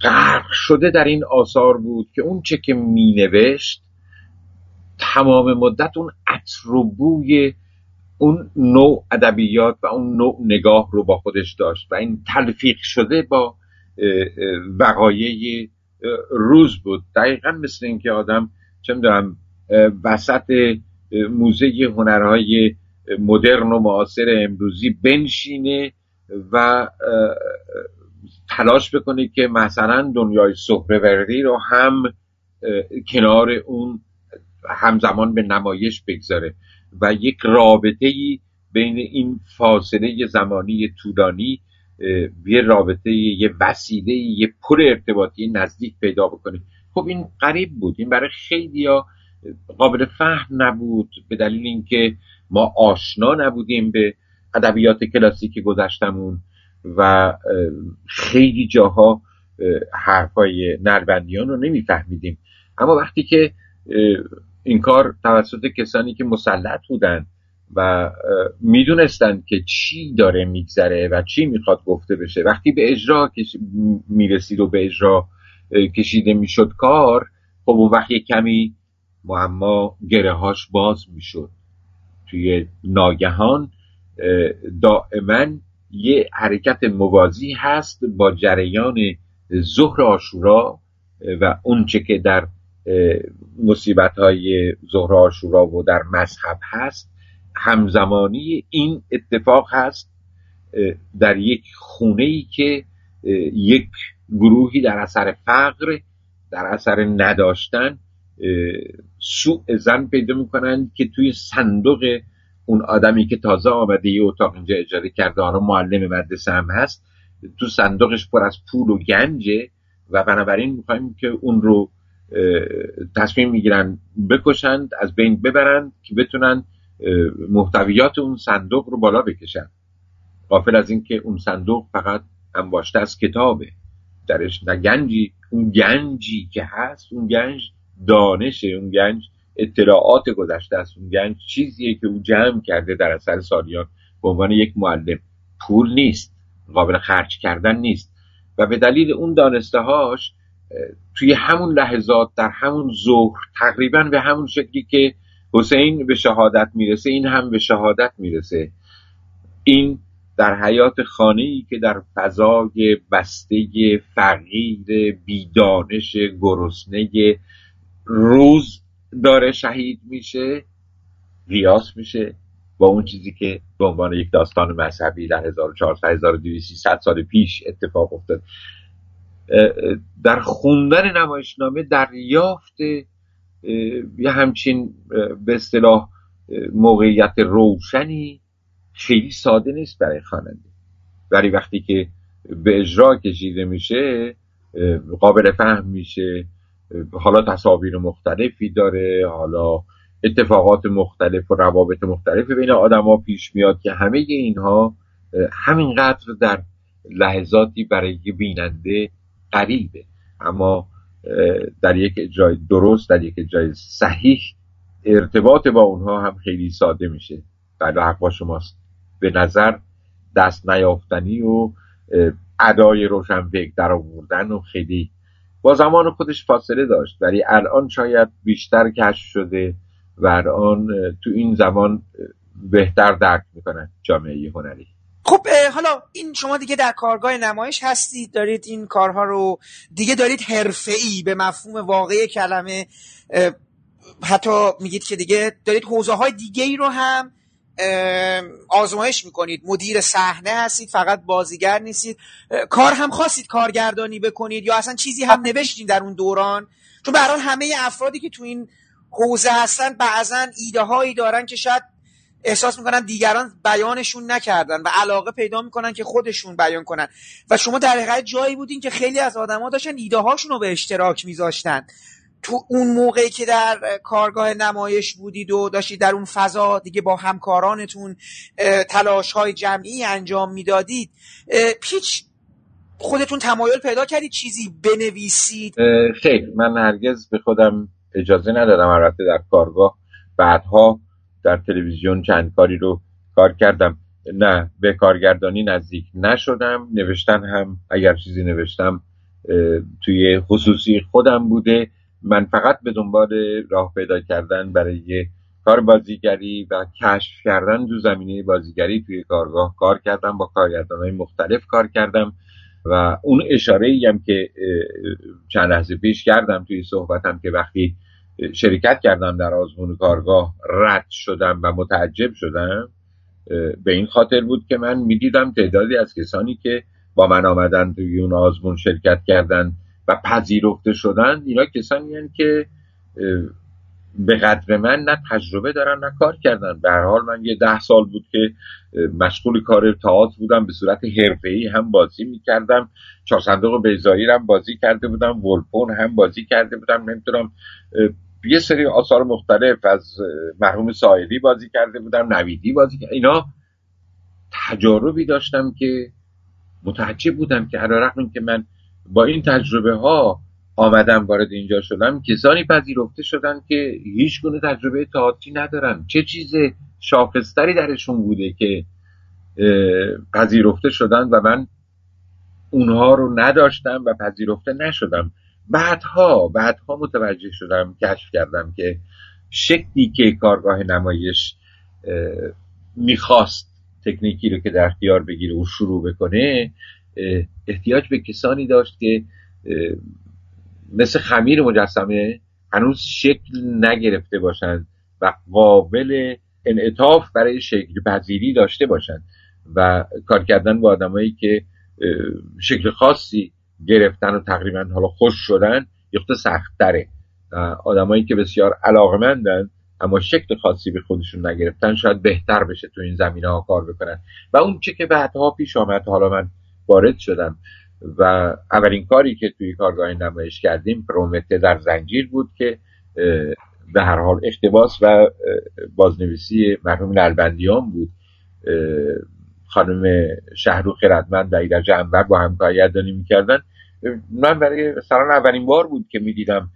غرق شده در این آثار بود که اون چه که می نوشت تمام مدت اون عطر و بوی اون نوع ادبیات و اون نوع نگاه رو با خودش داشت و این تلفیق شده با وقایع روز بود. دقیقا مثل اینکه آدم چه می‌دونم وسط موزه هنرهای مدرن و معاصر امروزی بنشینه و تلاش بکنه که مثلا دنیای سهروردی رو هم کنار اون همزمان به نمایش بگذاره و یک رابطه ای بین این فاصله زمانی طولانی یه رابطه یه وسیله یه پر ارتباطی نزدیک پیدا بکنه. خب این قریب بود. این برای خیلی ها قابل فهم نبود به دلیل اینکه ما آشنا نبودیم به ادبیات کلاسیک گذشتمون و خیلی جاها حرفای نربندیان رو نمیفهمیدیم. اما وقتی که این کار توسط کسانی که مسلط بودن و می‌دونستند که چی داره میگذره و چی می‌خواد گفته بشه وقتی به اجرا می‌رسید و به اجرا کشیده می‌شد کار خب اون وقت کمی معما گره هاش باز می‌شد. توی ناگهان دائما یه حرکت موازی هست با جریان ظهر آشورا و اونچه که در مصیبت های ظهر آشورا و در مذهب هست. همزمانی این اتفاق هست در یک خونه ای که یک گروهی در اثر فقر در اثر نداشتن سوء زن پیدا می‌کنند که توی صندوق اون آدمی که تازه آمده یه اتاق اینجا اجاره کرده آره معلم مدرسه هم هست تو صندوقش پر از پول و گنجه و بنابراین می‌خوایم که اون رو تصمیم می‌گیرن بکشند از بین ببرند که بتونن محتویات اون صندوق رو بالا بکشن. قافل از اینکه اون صندوق فقط انباشته از کتابه. درش نه گنجی اون گنجی که هست اون گنج دانشه اون گنج اطلاعات گذشته است اون گنج چیزیه که او جمع کرده در اثر سالیان به عنوان یک معلم. پول نیست قابل خرج کردن نیست. و به دلیل اون دانسته هاش توی همون لحظات در همون ظهر تقریبا به همون شکلی که حسین به شهادت می‌رسه این هم به شهادت می‌رسه. این در حیات خانه ای که در فضای بسته فقیر بیدانش گرسنه روز داره شهید میشه ریاس میشه با اون چیزی که به عنوان یک داستان مذهبی در 1400 1200 سال پیش اتفاق افتاد. در خوندن نمایشنامه دریافت یه همچین به اصطلاح موقعیت روشنی خیلی ساده نیست برای خواننده. ولی وقتی که به اجرا کشیده میشه قابل فهم میشه حالا تصاویر مختلفی داره حالا اتفاقات مختلف و روابط مختلفی بین آدما پیش میاد که همه اینها همینقدر در لحظاتی برای بیننده قریبه اما در یک اجرای درست در یک اجرای صحیح ارتباط با اونها هم خیلی ساده میشه. بله حق با شماست. به نظر دست نیافتنی و ادای روشنفکر در آوردن و خیلی با زمان خودش فاصله داشت. ولی الان شاید بیشتر کشف شده و الان تو این زمان بهتر درک می‌کنن جامعه هنری. خب حالا این شما دیگه در کارگاه نمایش هستید دارید این کارها رو دیگه دارید حرفه‌ای به مفهوم واقعی کلمه حتی میگید که دیگه دارید حوزه های دیگه ای رو هم آزمایش می‌کنید. مدیر صحنه هستید فقط بازیگر نیستید. کار هم خواستید کارگردانی بکنید یا اصلا چیزی هم نوشتین در اون دوران؟ چون به همه افرادی که تو این حوزه هستن بعضا ایده هایی دارن که شاید احساس می‌کنن دیگران بیانشون نکردن و علاقه پیدا می‌کنن که خودشون بیان کنن. و شما در حقیقت جایی بودین که خیلی از آدما داشتن ایده هاشون رو به اشتراک میذاشتن. تو اون موقعی که در کارگاه نمایش بودید و داشتید در اون فضا دیگه با همکارانتون تلاش های جمعی انجام می‌دادید پیچ خودتون تمایل پیدا کردید چیزی بنویسید؟ خیر من هرگز به خودم اجازه ندادم البته در کارگاه. بعدها در تلویزیون چند کاری رو کار کردم. نه به کارگردانی نزدیک نشدم نوشتن هم اگر چیزی نوشتم توی خصوصی خودم بوده. من فقط به دنبال راه پیدا کردن برای کار بازیگری و کشف کردن دو زمینه بازیگری توی کارگاه کار کردم با کارگردان های مختلف کار کردم و اون اشاره که چند لحظه پیش کردم توی صحبتم که وقتی شرکت کردم در آزمون کارگاه رد شدم و متعجب شدم به این خاطر بود که من می‌دیدم تعدادی از کسانی که با من آمدن توی اون آزمون شرکت کردن و پذیرفته شدن اینا کسانی هن که به قدر من نه تجربه دارن نه کار کردن. به حال من یه ده سال بود که مشغول کار تئاتر بودم به صورت حرفه‌ای هم بازی می‌کردم. چهار صندوق بیزایی هم بازی کرده بودم ولپون هم بازی کرده بودم. نمی‌دونم یه سری آثار مختلف از مرحوم سایدی بازی کرده بودم نویدی بازی کرده اینا تجاربی داشتم که متعجب بودم که علیرغم که من با این تجربه ها آمدم وارد اینجا شدم. کسانی پذیرفته شدن که هیچ گونه تجربه تئاتری ندارن. چه چیز شاخصتری درشون بوده که پذیرفته شدن و من اونها رو نداشتم و پذیرفته نشدم. بعدها بعدها متوجه شدم کشف کردم که شکلی که کارگاه نمایش می‌خواست تکنیکی رو که در اختیار بگیره و شروع بکنه احتیاج به کسانی داشت که مثل خمیر مجسمه هنوز شکل نگرفته باشند و قابل انعطاف برای شکل پذیری داشته باشند و کار کردن با آدمایی که شکل خاصی گرفتن و تقریبا حالا خوش شدن یخت سختره آدمایی که بسیار علاقمندن اما شکل خاصی به خودشون نگرفتن شاید بهتر بشه تو این زمینه ها کار بکنن. و اون چه که بعدها پیش آمد حالا من وارد شدم. و اولین کاری که توی کارگاه نمایش کردیم پرومته در زنجیر بود که به هر حال اختباس و بازنویسی مرحوم نلبندیان بود. خانم شهرو خردمند و ایرج انور با همکاری می می‌کردن. من برای سران اولین بار بود که می‌دیدم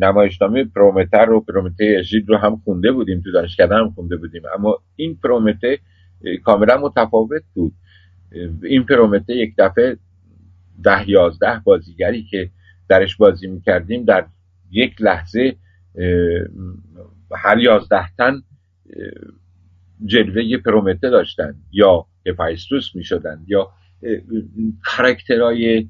نمایشنامه پرومتر رو پرومته اژید رو هم خونده بودیم تو دانشکده هم خونده بودیم. اما این پرومته کاملا متفاوت بود. این پرومته یک دفعه ده یازده بازیگری که درش بازی می‌کردیم در یک لحظه هر یازده تن جلوه پرومته داشتن یا هفایستوس می شدن یا کرکترهای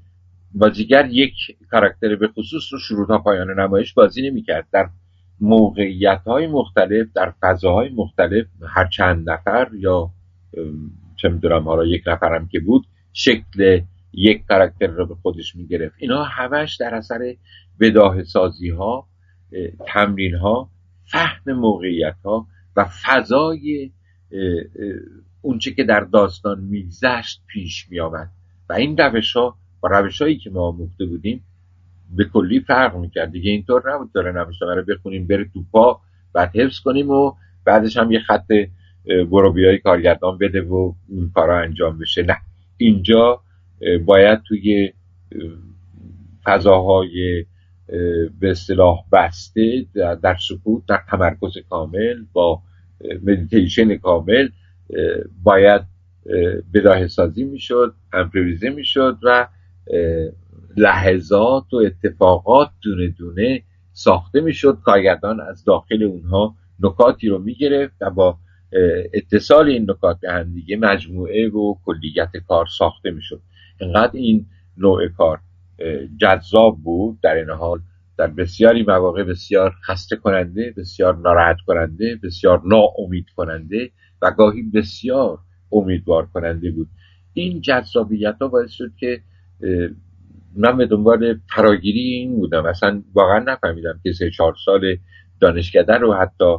بازیگر یک کرکتر به خصوص رو شروع تا پایان نمایش بازی نمی کرد در موقعیت های مختلف در فضاهای مختلف هر چند نفر یا چه می‌دونم حالا یک نفرم که بود شکل یک کرکتر رو به خودش می گرفت اینا همش در اثر بداه سازی ها تمرین ها فهم موقعیت ها و فضای اونچه که در داستان میگذشت پیش می آمد و این روش ها با روش هایی که ما آموخته بودیم به کلی فرق می‌کرد. دیگه اینطور نبود داره نوشته رو بخونیم بره تو پا بعد حفظ کنیم و بعدش هم یه خط بروبی های کارگردان بده و اون کارا انجام بشه. نه. اینجا باید توی فضاهای به اصطلاح بسته در سکوت در تمرکز کامل با مدیتیشن کامل باید بداه سازی می‌شد امپرویزه می‌شد و لحظات و اتفاقات دونه دونه ساخته می‌شد. کارگردان از داخل اونها نکاتی رو می‌گرفت و با اتصال این نکات به هم دیگه مجموعه و کلیت کار ساخته می‌شد. انقدر این نوع کار جذاب بود در این حال. در بسیاری مواقع بسیار خسته کننده بسیار ناراحت کننده بسیار ناامید کننده و گاهی بسیار امیدوار کننده بود. این جذابیت ها باعث شد که من به دنبال فراگیری این بودم. اصلا واقعا نفهمیدم که سه چهار سال دانشکده رو حتی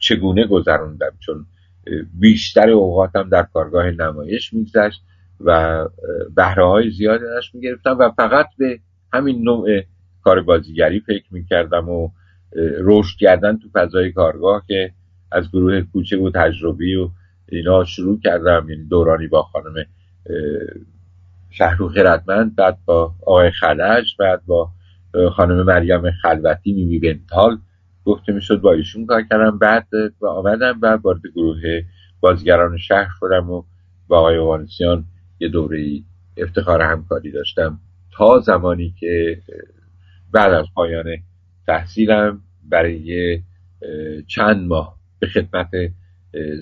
چگونه گذروندم چون بیشتر اوقاتم در کارگاه نمایش میگذشت و بهره های زیادی ازش می‌گرفتم و فقط به همین نوع کار بازیگری فکر می‌کردم و رشد کردن تو فضای کارگاه که از گروه کوچه و تجربی و اینا شروع کردم. یعنی دورانی با خانم شهرو خیرتمند بعد با آقای خلج بعد با خانم مریم خلوتی میمی بنتال گفته می‌شد با ایشون کار کردم بعد با آمدم و وارد گروه بازیگران شهر شدم و با آقای وانسیان یه دوره افتخار همکاری داشتم. تا زمانی که بعد از پایان تحصیلم برای چند ماه به خدمت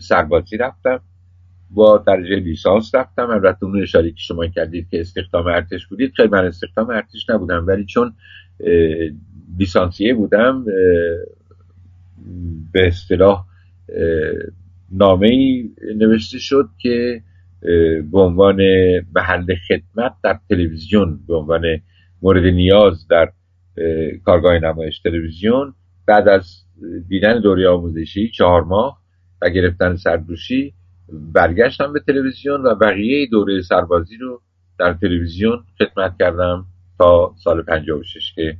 سربازی رفتم. با درجه لیسانس رفتم. البته اون اشاره که شما کردید که استخدام ارتش بودید خیلی من استخدام ارتش نبودم ولی چون لیسانسیه بودم به اصطلاح نامه ای نوشته شد که به عنوان محل خدمت در تلویزیون به عنوان مورد نیاز در کارگاه نمایش تلویزیون بعد از دیدن دوره آموزشی چهار ماه و گرفتن سردوشی برگشتم به تلویزیون و بقیه دوره سربازی رو در تلویزیون خدمت کردم تا سال 56 که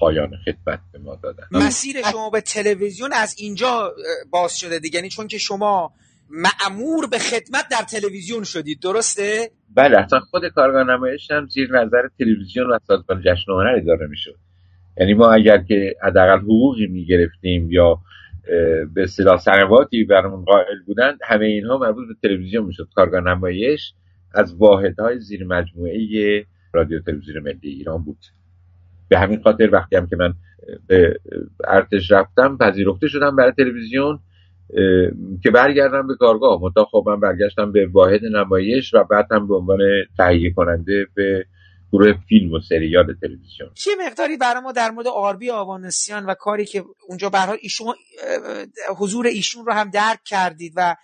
پایان خدمت به ما دادن. مسیر شما به تلویزیون از اینجا باز شده دیگه. یعنی چون که شما معمور به خدمت در تلویزیون شدید درسته؟ بله اصلا خود کارگاه نمایش هم زیر نظر تلویزیون و سازمان جشن هنر اداره می‌شد. یعنی ما اگر که حداقل حقوقی می‌گرفتیم یا به اصطلاح سنواتی برامون قائل بودند همه اینها مربوط به تلویزیون می‌شد. کارگاه نمایش از واحدهای زیر مجموعه رادیو تلویزیون ملی ایران بود. به همین خاطر وقتی هم که من به ارتش رفتم پذیرفته شدم برای تلویزیون که برگردم به کارگاه. متا خب من برگشتم به واحد نمایش و بعد هم به عنوان تهیه کننده به گروه فیلم و سریال تلویزیون. چه مقداری برای ما در مورد آربی آوانسیان و کاری که اونجا حال ایشون حضور ایشون رو هم درک کردید و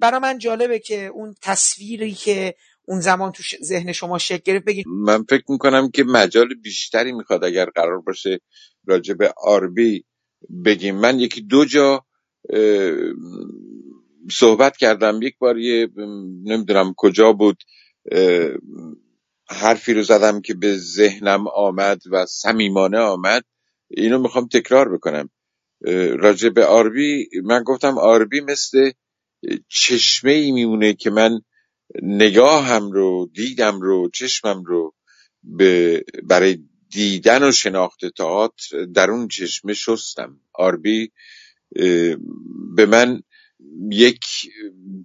برای من جالبه که اون تصویری که اون زمان تو ذهن شما شکل گرفت؟ بگید من فکر می‌کنم که مجال بیشتری می‌خواد اگر قرار باشه راجع به آربی بگیم. من یکی دو جا صحبت کردم. یک بار یه نمی‌دونم کجا بود حرفی رو زدم که به ذهنم آمد و صمیمانه آمد. اینو می‌خوام تکرار بکنم. راجع به آربی من گفتم آربی مثل چشمه ای میمونه که من نگاهم رو دیدم رو چشمم رو به برای دیدن و شناخت تئاتر در اون چشمه شستم. آربی به من یک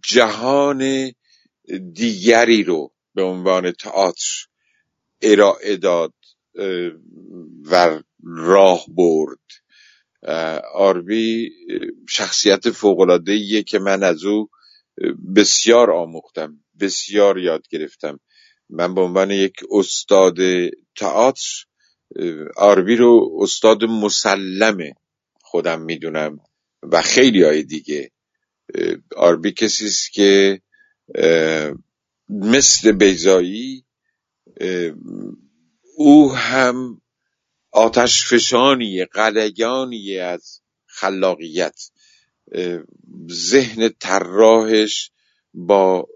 جهان دیگری رو به عنوان تئاتر ارائه داد و راه برد. آربی شخصیت فوقلاده که من از او بسیار آموختم بسیار یاد گرفتم. من به عنوان یک استاد تئاتر آربی رو استاد مسلم خودم می‌دونم و خیلی های دیگه. آربی کسی است که مثل بیزایی او هم آتش فشانی قلگانی از خلاقیت. ذهن طراحش با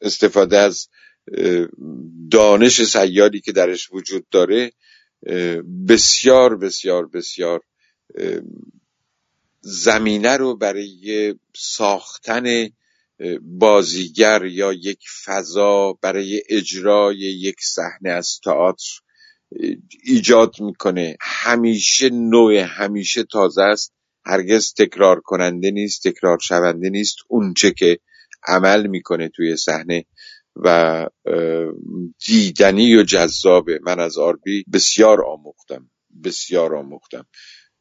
استفاده از دانش سیاری که درش وجود داره بسیار بسیار بسیار زمینه رو برای ساختن بازیگر یا یک فضا برای اجرای یک صحنه از تئاتر ایجاد می‌کنه. همیشه نوع همیشه تازه است. هرگز تکرار کننده نیست تکرار شونده نیست اونچه که عمل می‌کنه توی صحنه و دیدنی و جذابه من از آربی بسیار آموختم بسیار آموختم.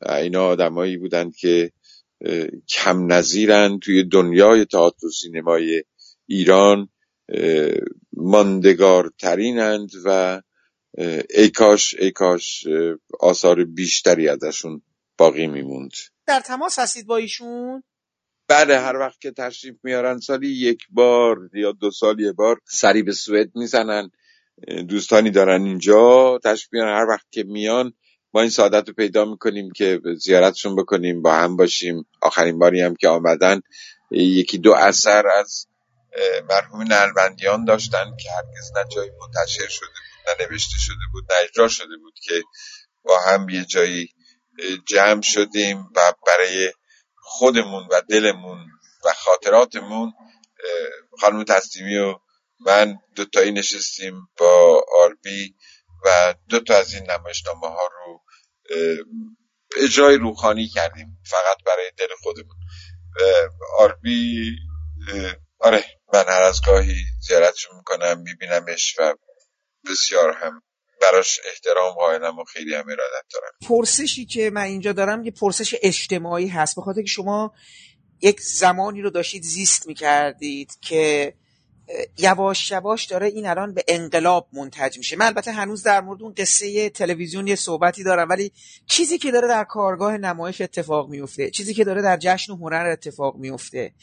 اینا آدمایی بودند که کم نظیرن توی دنیای تئاتر و سینمای ایران ماندگارترینند و ای کاش ای کاش آثار بیشتری ازشون باقی میموند. در تماس هستید با ایشون؟ بله هر وقت که تشریف میارن سالی یک بار یا دو سال یه بار سری به سوئد می‌زنن. دوستانی دارن اینجا تشریف میارن. هر وقت که میان ما این سعادت رو پیدا می‌کنیم که زیارتشون بکنیم با هم باشیم. آخرین باری هم که آمدن یکی دو اثر از مرحوم نلبندیان داشتن که هرگز نه جایی منتشر شده بود نه نوشته شده بود نه اجرا شده بود که با هم یه جایی جمع شدیم و برای خودمون و دلمون و خاطراتمون خانم تسلیمی و من دوتایی نشستیم با آربی و دو تا از این نمایشنامه ها رو اجرای روخانی کردیم فقط برای دل خودمون. آربی آره من هر از گاهی زیارتش می‌کنم میبینمش و بسیار هم براش احترام قائلم و خیلی هم ارادت دارم. پرسشی که من اینجا دارم یه پرسش اجتماعی هست. به خاطر که شما یک زمانی رو داشتید زیست می‌کردید که یواش یواش داره این الان به انقلاب منتج میشه. من البته هنوز در مورد اون قصه تلویزیون یه صحبتی دارم ولی چیزی که داره در کارگاه نمایش اتفاق میفته چیزی که داره در جشن هنر اتفاق میفته.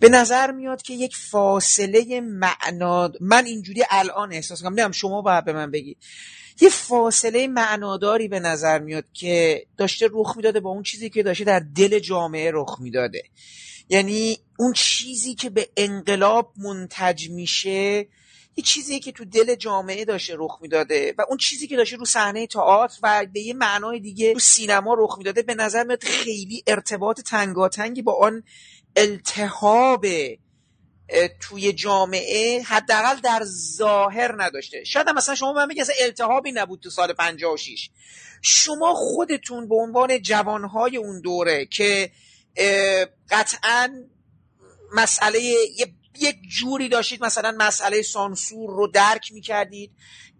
به نظر میاد که یک فاصله معنا من اینجوری الان احساس کنم نمی‌دونم شما باید به من بگید. یه فاصله معناداری به نظر میاد که داشته رخ می‌داده با اون چیزی که داشته در دل جامعه رخ می‌داده. یعنی اون چیزی که به انقلاب منتج میشه یه چیزی که تو دل جامعه داشته رخ می‌داده و اون چیزی که داشته رو صحنه تئاتر و به یه معنای دیگه رو سینما رخ می‌داده به نظر میاد خیلی ارتباط تنگاتنگی با آن التهاب توی جامعه حداقل در ظاهر نداشته. شاید هم مثلا شما من بگید التهابی نبود تو سال 56 شما خودتون به عنوان جوانهای اون دوره که قطعا مسئله یک جوری داشتید مثلا مسئله سانسور رو درک می‌کردید.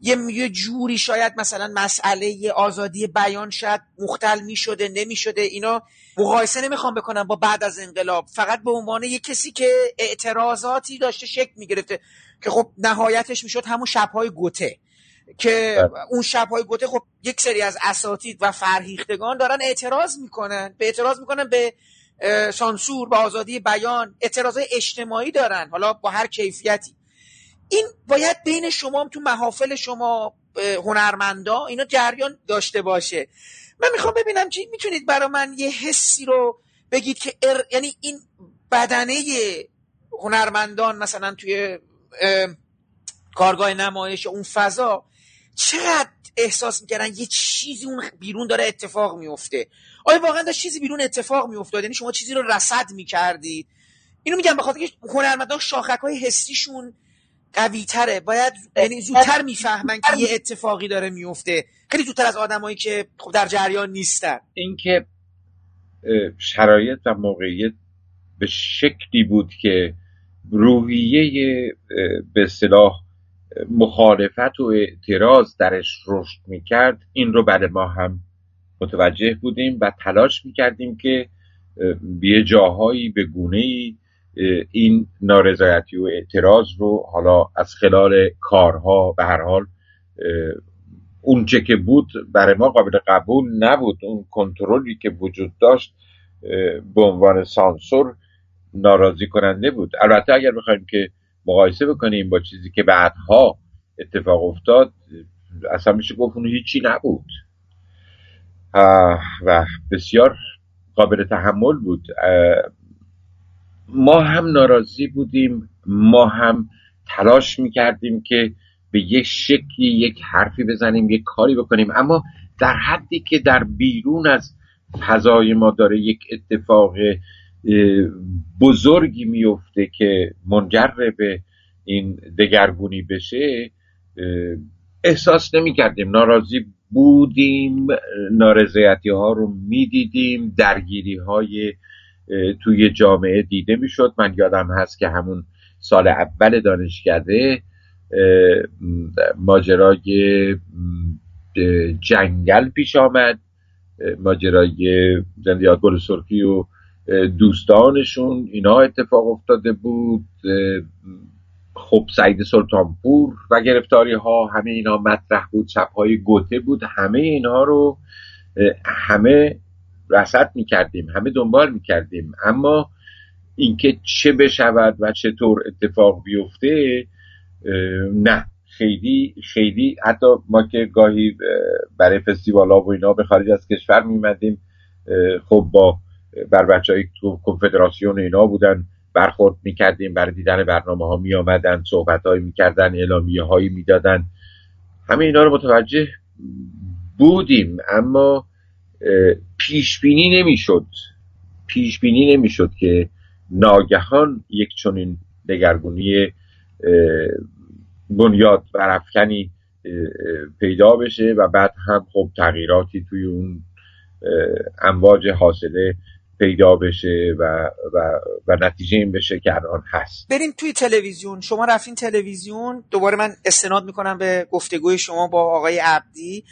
یه یه جوری شاید مثلا مسئله آزادی بیان شاید مختل می‌شده نمی‌شده اینا مقایسه نمی‌خوام بکنم با بعد از انقلاب. فقط به عنوان یه کسی که اعتراضاتی داشته شکل می‌گرفته که خب نهایتش می‌شد همون شبهای گوته. که اون شبهای گوته خب یک سری از اساتید و فرهیختگان دارن اعتراض می‌کنن به اعتراض می‌کنن به سانسور به آزادی بیان اعتراض اجتماعی دارن حالا با هر کیفیتی. این باید بین شما هم تو محافل شما هنرمندا اینا جریان داشته باشه. من می‌خوام ببینم چی می‌تونید برای من یه حسی رو بگید که ار... یعنی این بدنه هنرمندان مثلا توی کارگاه نمایش اون فضا چقدر احساس می‌کردن یه چیزی اون بیرون داره اتفاق میفته آیا واقعا داشت چیزی بیرون اتفاق میافتاد؟ یعنی شما چیزی رو رصد می‌کردید اینو میگم به خاطر که هنرمندان شاخک های حسیشون قوی تره باید یعنی زودتر می‌فهمن که یه اتفاقی داره میفته خیلی زودتر از آدمایی که خب در جریان نیستن. اینکه شرایط و موقعیت به شکلی بود که روحیه به صلاح مخالفت و اعتراض درش رشد می‌کرد این رو برای ما هم متوجه بودیم و تلاش می‌کردیم که به جاهایی به گونه ای این نارضایتی و اعتراض رو حالا از خلال کارها به هر حال اونچه که بود برای ما قابل قبول نبود. اون کنترلی که وجود داشت به عنوان سانسور ناراضی کننده بود. البته اگر بخوایم که مقایسه بکنیم با چیزی که بعدها اتفاق افتاد اصلا میشه گفت اون هیچی نبود. و بسیار قابل تحمل بود. ما هم ناراضی بودیم ما هم تلاش می‌کردیم که به یک شکلی یک حرفی بزنیم یک کاری بکنیم. اما در حدی که در بیرون از فضای ما داره یک اتفاق بزرگی میفته که منجر به این دگرگونی بشه احساس نمی کردیم ناراضی بودیم نارضایتی ها رو می‌دیدیم درگیری های توی جامعه دیده می‌شد. من یادم هست که همون سال اول دانشکده ماجرای جنگل پیش آمد. ماجرای زندیات گل سرخی و دوستانشون اینا اتفاق افتاده بود. خب سعید سلطانپور و گرفتاری ها همه اینا مطرح بود های گوته بود همه اینها رو همه رسد می‌کردیم همه دنبال می‌کردیم. اما اینکه چه بشود و چطور اتفاق بیفته نه. خیلی خیلی حتی ما که گاهی برای فستیوال ها و اینا به خارج از کشور میمدیم خب با بر بچه های کنفدراسیون اینا بودن. برخورد می‌کردیم برای دیدن برنامه ها میآمدن صحبت هایی می‌کردن اعلامیه هایی می‌دادن. همه اینا رو متوجه بودیم اما پیش بینی نمی‌شد. پیش بینی نمی‌شد که ناگهان یک چنین دگرگونی بنیاد برافکنی پیدا بشه و بعد هم خب تغییراتی توی اون امواج حاصله پیدا بشه و, و, و نتیجه این بشه که الان هست. بریم توی تلویزیون. شما رفتین تلویزیون دوباره من استناد می‌کنم به گفتگوی شما با آقای عبدی.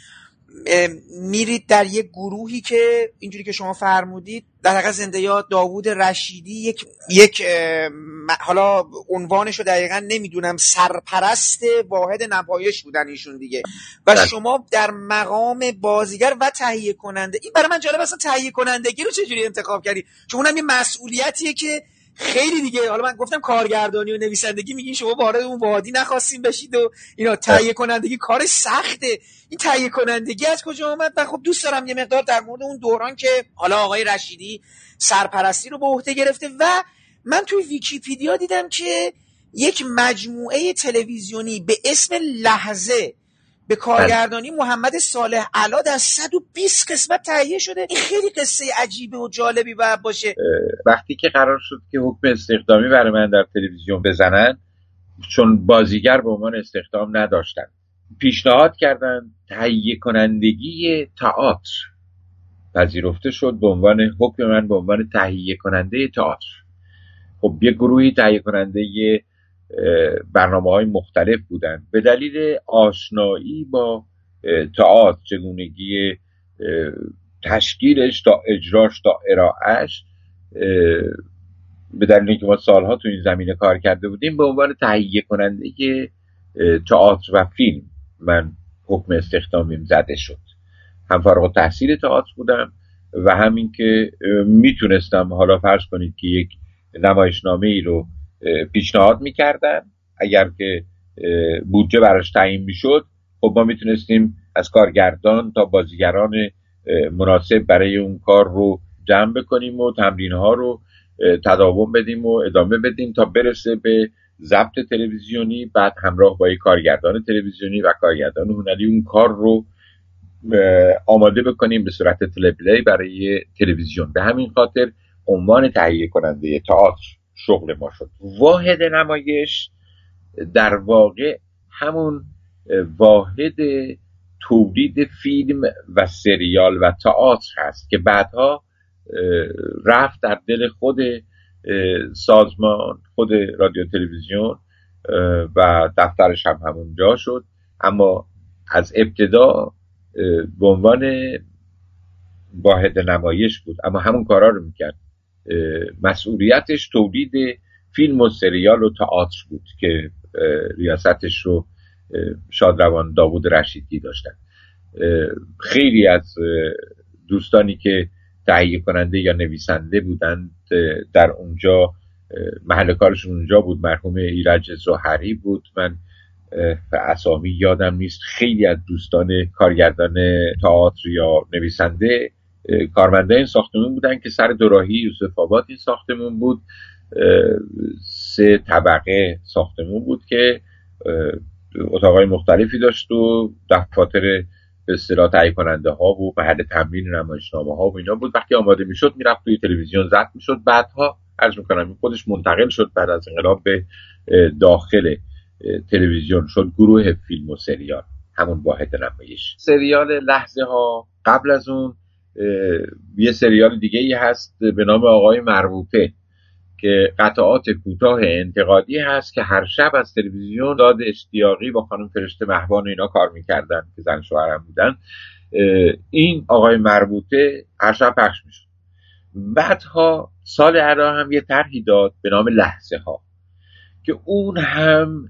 میرید در یک گروهی که اینجوری که شما فرمودید در حقیقت زنده یاد داوود رشیدی یک یک حالا عنوانش رو دقیقا نمی‌دونم سرپرست واحد نمایش بودن ایشون دیگه و بله. شما در مقام بازیگر و تهیه کننده این برای من جالب اصلا تهیه کنندگی رو چجوری انتخاب کردی چون اونم یه مسئولیتیه که خیلی دیگه. حالا من گفتم کارگردانی و نویسندگی میگین شما وارد اون وادی نخواستیم بشید و اینا. تهیه کنندگی کار سخته. این تهیه کنندگی از کجا آمد؟ و خب دوست دارم یه مقدار در مورد اون دوران که حالا آقای رشیدی سرپرستی رو به عهده گرفته و من توی ویکیپیدیا دیدم که یک مجموعه تلویزیونی به اسم لحظه به کارگردانی محمد صالح علا در 120 قسمت تهیه شده. این خیلی قصه عجیبه و جالبی باید باشه. وقتی که قرار شد که حکم استخدامی برای من در تلویزیون بزنن چون بازیگر به عنوان استخدام نداشتن. پیشنهاد کردن تهیه کنندگی تئاتر. پذیرفته شد به عنوان حکم من به عنوان تهیه کننده تئاتر. خب یه گروهی تهیه کننده برنامه های مختلف بودن. به دلیل آشنایی با تئاتر چگونگی تشکیلش تا اجراش تا ارائهش به دلیل اینکه ما سالها تو این زمینه کار کرده بودیم به عنوان تهیه کننده تئاتر و فیلم من حکم استخدامیم زده شد. هم فارغ تحصیل تئاتر بودم و همین که می‌تونستم حالا فرض کنید که یک نمایشنامه ای رو پیشنهاد می‌کردن. اگر که بودجه براش تعیین می‌شد خب ما می‌تونستیم از کارگردان تا بازیگران مناسب برای اون کار رو جمع بکنیم و تمرین ها رو تداوم بدیم و ادامه بدیم تا برسه به ضبط تلویزیونی بعد همراه با کارگردان تلویزیونی و کارگردان هنری اون کار رو آماده بکنیم به صورت تلپلی برای تلویزیون. به همین خاطر عنوان تهیه کننده تئاتر. شغل ما شد. واحد نمایش در واقع همون واحد تولید فیلم و سریال و تئاتر هست که بعدها رفت در دل خود سازمان خود رادیو تلویزیون و دفترش هم همونجا شد. اما از ابتدا به عنوان واحد نمایش بود. اما همون کارا رو می‌کرد. مسئولیتش تولید فیلم و سریال و تئاتر بود که ریاستش رو شادروان داوود رشیدی داشتن. خیلی از دوستانی که تهیه کننده یا نویسنده بودند در اونجا محل کارشون اونجا بود. مرحوم ایرج زهری بود. من اسامی یادم نیست. خیلی از دوستان کارگردان تئاتر یا نویسنده کارمنده این ساختمون بودن که سر دوراهی یوسف آباد این ساختمون بود. سه طبقه ساختمون بود که اتاقای مختلفی داشت و دفاتر به اصطلاح تهیه کننده ها و محل تمرین نمایشنامه ها و اینا بود. وقتی آماده می‌شد می‌رفت توی تلویزیون زد می‌شد. بعدها عرض می‌کنم خودش منتقل شد بعد از انقلاب به داخل تلویزیون. شد گروه فیلم و سریال. همون واحد نمایش. سریال لحظه ها قبل از اون یه سریال دیگه ای هست به نام آقای مربوطه که قطعات کوتاه انتقادی هست که هر شب از تلویزیون داد اشتیاقی با خانم فرشته مهبان اینا کار می‌کردن که زن شوهرم بودن. این آقای مربوطه هر شب پخش می‌شد. بعدها سال علا هم یه طرحی داد به نام لحظه ها که اون هم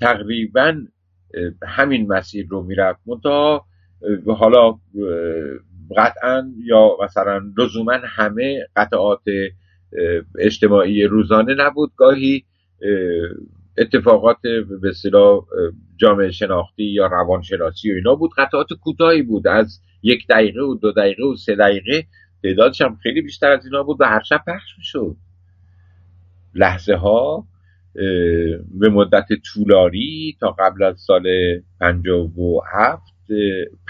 تقریبا همین مسیر رو می‌رفت. منتها حالا قطعا یا مثلا لزوما همه قطعات اجتماعی روزانه نبود. گاهی اتفاقات به اصطلاح جامعه شناختی یا روانشناسی و اینا بود. قطعات کوتاهی بود. از یک دقیقه و دو دقیقه و سه دقیقه تعدادش هم خیلی بیشتر از اینا بود و هر شب پخش می‌شد. لحظه ها به مدت طولانی تا قبل از سال 57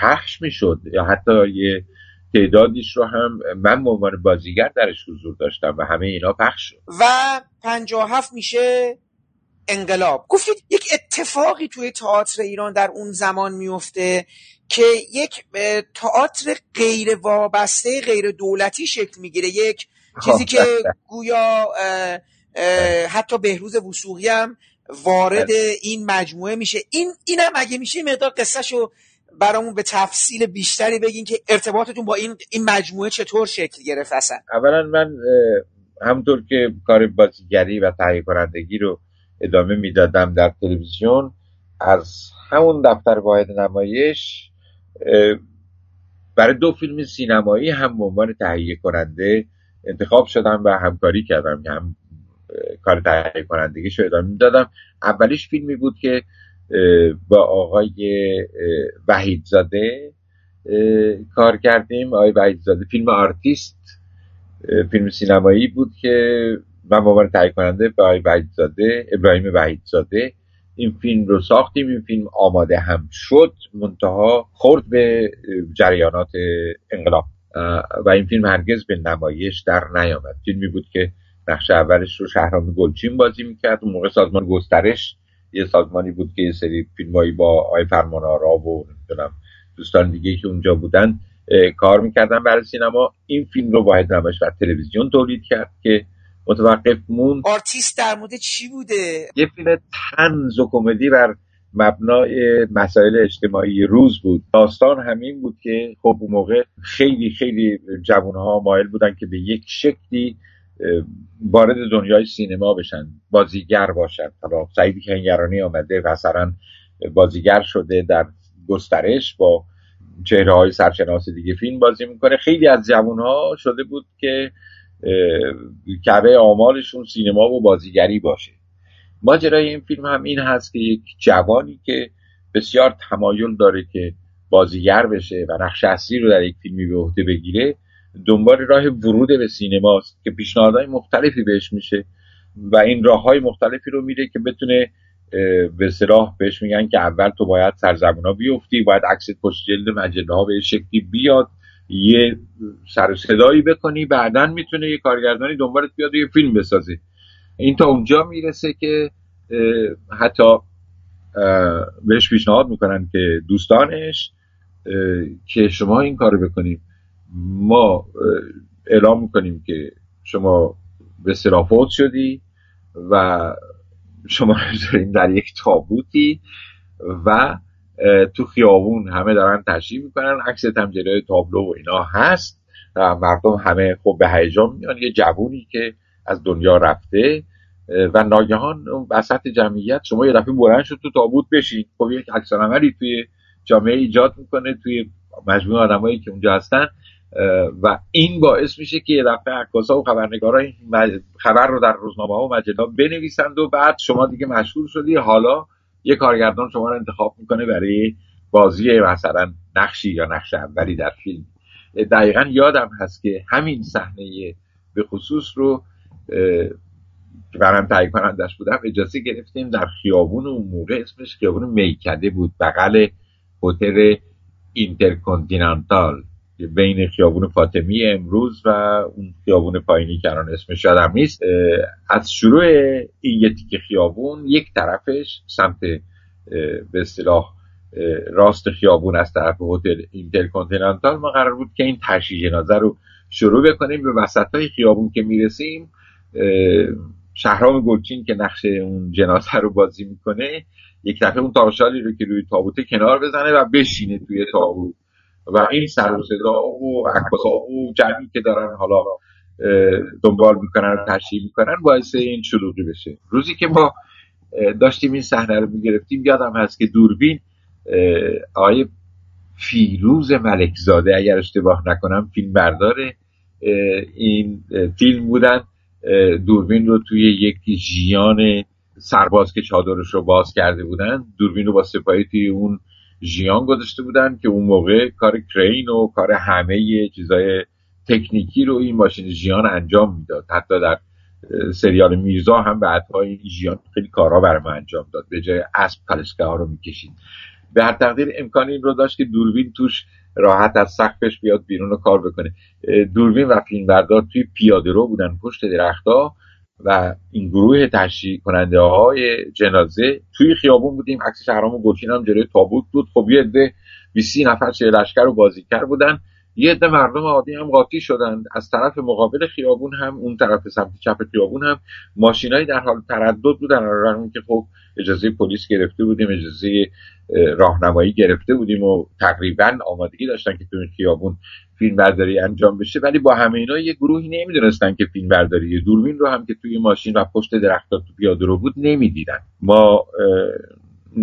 پخش می‌شد یا حتی یه تعدادیش رو هم من به عنوان بازیگر درش حضور داشتم و همه اینا پخش شد. و 57 میشه انقلاب. گفتید یک اتفاقی توی تئاتر ایران در اون زمان میفته که یک تئاتر غیر وابسته غیر دولتی شکل می‌گیره. یک چیزی که گویا حتی بهروز وسوقی هم وارد بله. این مجموعه میشه. این اینم اگه میشه مقدار قصهشو برامون به تفصیل بیشتری بگین که ارتباطتون با این این مجموعه چطور شکل گرفت اصلا اولا من همطور که کار بازیگری و تهیه کنندگی رو ادامه می‌دادم در تلویزیون از همون دفتر واحد نمایش برای دو فیلم سینمایی هم به عنوان تهیه کننده انتخاب شدم و همکاری کردم که هم کار تهیه کنندگی رو ادامه می‌دادم. اولیش فیلمی بود که با آقای وحیدزاده کار کردیم. آقای وحیدزاده فیلم آرتیست فیلم سینمایی بود که من با من تهیه کننده به آقای وحیدزاده ابراهیم وحیدزاده این فیلم رو ساختیم. این فیلم آماده هم شد منتها خورد به جریانات انقلاب. و این فیلم هرگز به نمایش در نیامد. فیلمی بود که نقش اولش رو شهرام گلچین بازی می‌کرد. اون موقع سازمان گسترش یه سازمانی بود که یه سری فیلمایی با آقای فرمان آرا و نمی‌دونم دوستان دیگه که اونجا بودن کار می‌کردن برای سینما. این فیلم رو واحد نمایش و تلویزیون تولید کرد که متوقف موند آرتیست در مورد چی بوده؟ یه فیلم طنز و کمدی بر مبنای مسائل اجتماعی روز بود. داستان همین بود که خب اون موقع خیلی خیلی جوانها مایل بودن که به یک شکلی وارد دنیای سینما بشن بازیگر باشن. حالا سعیدی کنگرانی آمده و بازیگر شده در گسترش با چهره های سرشناس دیگه فیلم بازی می‌کنه. خیلی از جوان ها شده بود که کعبه آمالشون سینما و بازیگری باشه. ماجرای این فیلم هم این هست که یک جوانی که بسیار تمایل داره که بازیگر بشه و نقش اصلی رو در یک فیلمی به عهده بگیره دنبال راه ورود به سینماست که پیشنهادهای مختلفی بهش میشه و این راه های مختلفی رو میره که بتونه به صلاح بهش میگن که اول تو باید سرزمونا بیفتی باید عکس پشت جلد مجله ها به شکلی بیاد یه سر صدایی بکنی بعدا می‌تونه یه کارگردانی دنبالت بیاد و یه فیلم بسازی. این تا اونجا می‌رسه که حتی بهش پیشنهاد می‌کنن که دوستانش که شما این کار بکنیم ما اعلام می‌کنیم که شما به فوت شدی و شما داریم در یک تابوتی و تو خیابون همه دارن تشریف می‌کنن عکس هم جلوی تابلو و اینا هست. و مردم همه خب به هیجان میان یه جوونی که از دنیا رفته و ناگهان وسط جمعیت شما یه دفعه بلند شد تو تابوت بشین. خب یک عکس توی جامعه ایجاد می‌کنه توی مجموعه آدمایی که اونجا هستن. و این باعث میشه که یه دفعه عکاسا و خبرنگارا خبر رو در روزنامه ها و مجله بنویسند و بعد شما دیگه مشهور شدی. حالا یه کارگردان شما رو انتخاب می‌کنه برای بازی مثلا نقشی یا نقش اولی در فیلم. دقیقا یادم هست که همین صحنه به خصوص رو که برم تهیه کنندش بودم. اجازه گرفتیم در خیابون اون موقع اسمش خیابون میکده بود بغل هتل اینترکنتینانتال بین خیابون فاطمی امروز و اون خیابون پایینی که الان اسمش یادم نیست از شروع این یه خیابون یک طرفش سمت به اصطلاح راست خیابون از طرف هتل اینترکنتیننتال ما قرار بود که این تشییع جنازه رو شروع بکنیم. به وسط های خیابون که می‌رسیم شهرام گلچین که نقش اون جنازه رو بازی می‌کنه یک دفعه اون تاشالی رو که روی تابوته کنار بزنه و بشینه توی تابوت. و این سر و صدا و عکاسا و جمعی که دارن حالا دنبال می‌کنن و تشریح می‌کنن باعث این شلوغی بشه. روزی که ما داشتیم این صحنه رو می‌گرفتیم یادم هست که دوربین آقای فیروز ملکزاده اگر اشتباه نکنم فیلم بردار این فیلم بودن. دوربین رو توی یک ژیان سرباز که چادرش رو باز کرده بودن دوربین رو با سپاهی توی اون ژیان گذاشته بودن که اون موقع کار کرین و کار همه چیزای تکنیکی رو این ماشین ژیان انجام می‌داد. حتی در سریال میرزا هم بعدها این ژیان خیلی کارها برای ما انجام داد. به جای اسب پلسکه ها رو می‌کشید. به هر تقدیر امکان این رو داشت که دوربین توش راحت از سقفش بیاد بیرون رو کار بکنه. دوربین و فیلمبردار توی پیاده رو بودن پشت درختها. و این گروه تشریح کننده های جنازه توی خیابون بودیم. عکس شهرام گلچین هم جلوی تابوت بود. خب یه عده 20 نفر چه لشکر و بازیگر بودن. یه عده مردم عادی هم قاطی شدن. از طرف مقابل خیابون هم اون طرف سمت چپ خیابون هم ماشینایی در حال تردد بودن. رغم که خب اجازه پلیس گرفته بودیم اجازه راهنمایی گرفته بودیم و تقریبا آمادگی داشتن که تو این خیابون فیلم برداری انجام بشه. ولی با همه اینا یه گروهی نمی‌دونستن که فیلم برداری دوربین رو هم که توی ماشین و پشت درختات تو پیاده رو بود نمی‌دیدن. ما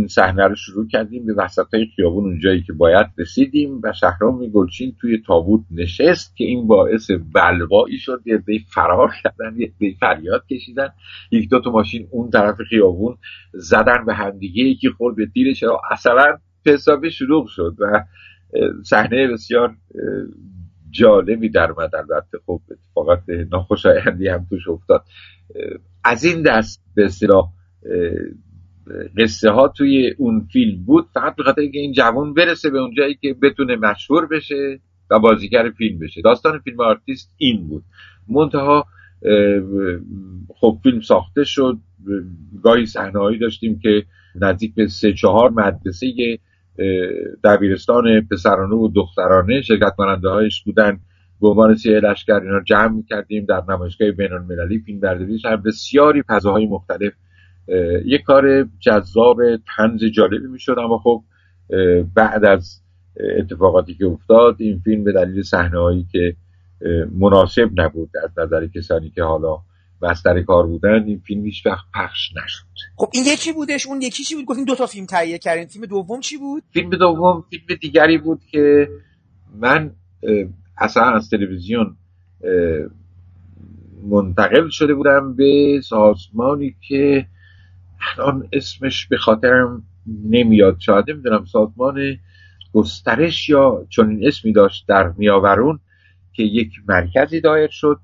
صحنه رو شروع کردیم به وسط های خیابون اونجایی که باید رسیدیم و شهرام گلچین توی تابوت نشست که این باعث بلوایی شد یه دی فرار کردن یه دی فریاد کشیدن. یک دو تا ماشین اون طرف خیابون زدن به همدیگه یکی خورد به تیرش اصلا حسابی شروع شد و صحنه بسیار جالبی در اومد البته. خب اتفاقات ناخوشایندی هم توش افتاد. از این دست به اصطلاح قصه ها توی اون فیلم بود فقط به خاطر اینکه این جوان برسه به اونجایی که بتونه مشهور بشه و بازیگر فیلم بشه. داستان فیلم آرتیست این بود. منتها خب فیلم ساخته شد. گاهی صحنههایی داشتیم که نزدیک به سه چهار مدرسه دبیرستان پسرانه و دخترانه شرکت کننده هایش بودن. به عنوان سیه لشکر اینا جمع کردیم در نمایشگاه بین المللی فیلم برداری بسیاری فضاهای مختلف یک کار جذاب تنز جالبی می‌شد اما خب بعد از اتفاقاتی که افتاد این فیلم به دلیل صحنه هایی که مناسب نبود از نظر کسانی که حالا بستر کار بودن این فیلم هیچ وقت پخش نشد. خب این یکی بودش اون یکی چی بود؟ گفتین دو تا فیلم تهیه کردین. فیلم دوم چی بود؟ فیلم دوم فیلم دیگری بود که من اصلا از تلویزیون منتقل شده بودم به سازمانی که الان اسمش به خاطرم نمیاد. شاید نمی‌دونم سازمان گسترش یا چون این اسمی داشت در میاورون که یک مرکزی دایر شد.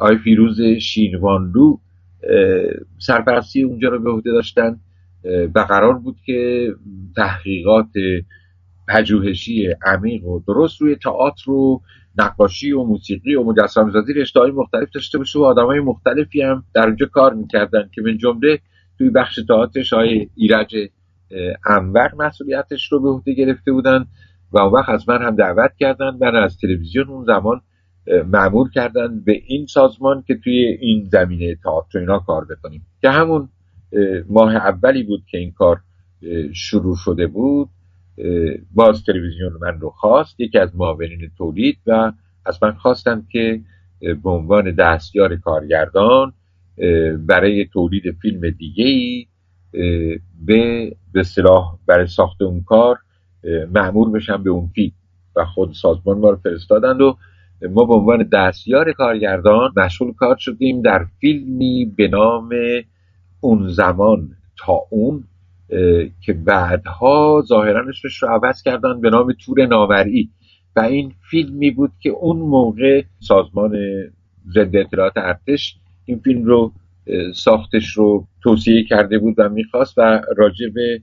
آی فیروز شینوانلو سرپرستی اونجا رو به عهده داشتن. و قرار بود که تحقیقات پژوهشی عمیق و درست روی تئاتر و نقاشی و موسیقی و مجسمه سازی رشته های مختلف داشته باشه و آدم های مختلفی هم در اونجا کار می‌کردن که من جمله توی بخش تئاترش های ایرج انور مسئولیتش رو به عهده گرفته بودن و اون وقت از من هم دعوت کردن. من از تلویزیون اون زمان معمول کردن به این سازمان که توی این زمینه تئاتر اینا کار بکنیم. که همون ماه اولی بود که این کار شروع شده بود. باز تلویزیون من رو خواست. یکی از معاونین تولید و از من خواستم که به عنوان دستیار کارگردان برای تولید فیلم دیگه ای به به صلاح برای ساخت اون کار معمول بشم به اون فیلم و خود سازمان ما رو فرستادند و ما به عنوان دستیار کارگردان مشغول کار شدیم در فیلمی به نام اون زمان تا اون که بعدها ظاهرا اسمش رو عوض کردن به نام تور نامرئی و این فیلمی بود که اون موقع سازمان ضد اطلاعات ارتش این فیلم رو ساختش رو توصیه کرده بود و می‌خواست و راجع به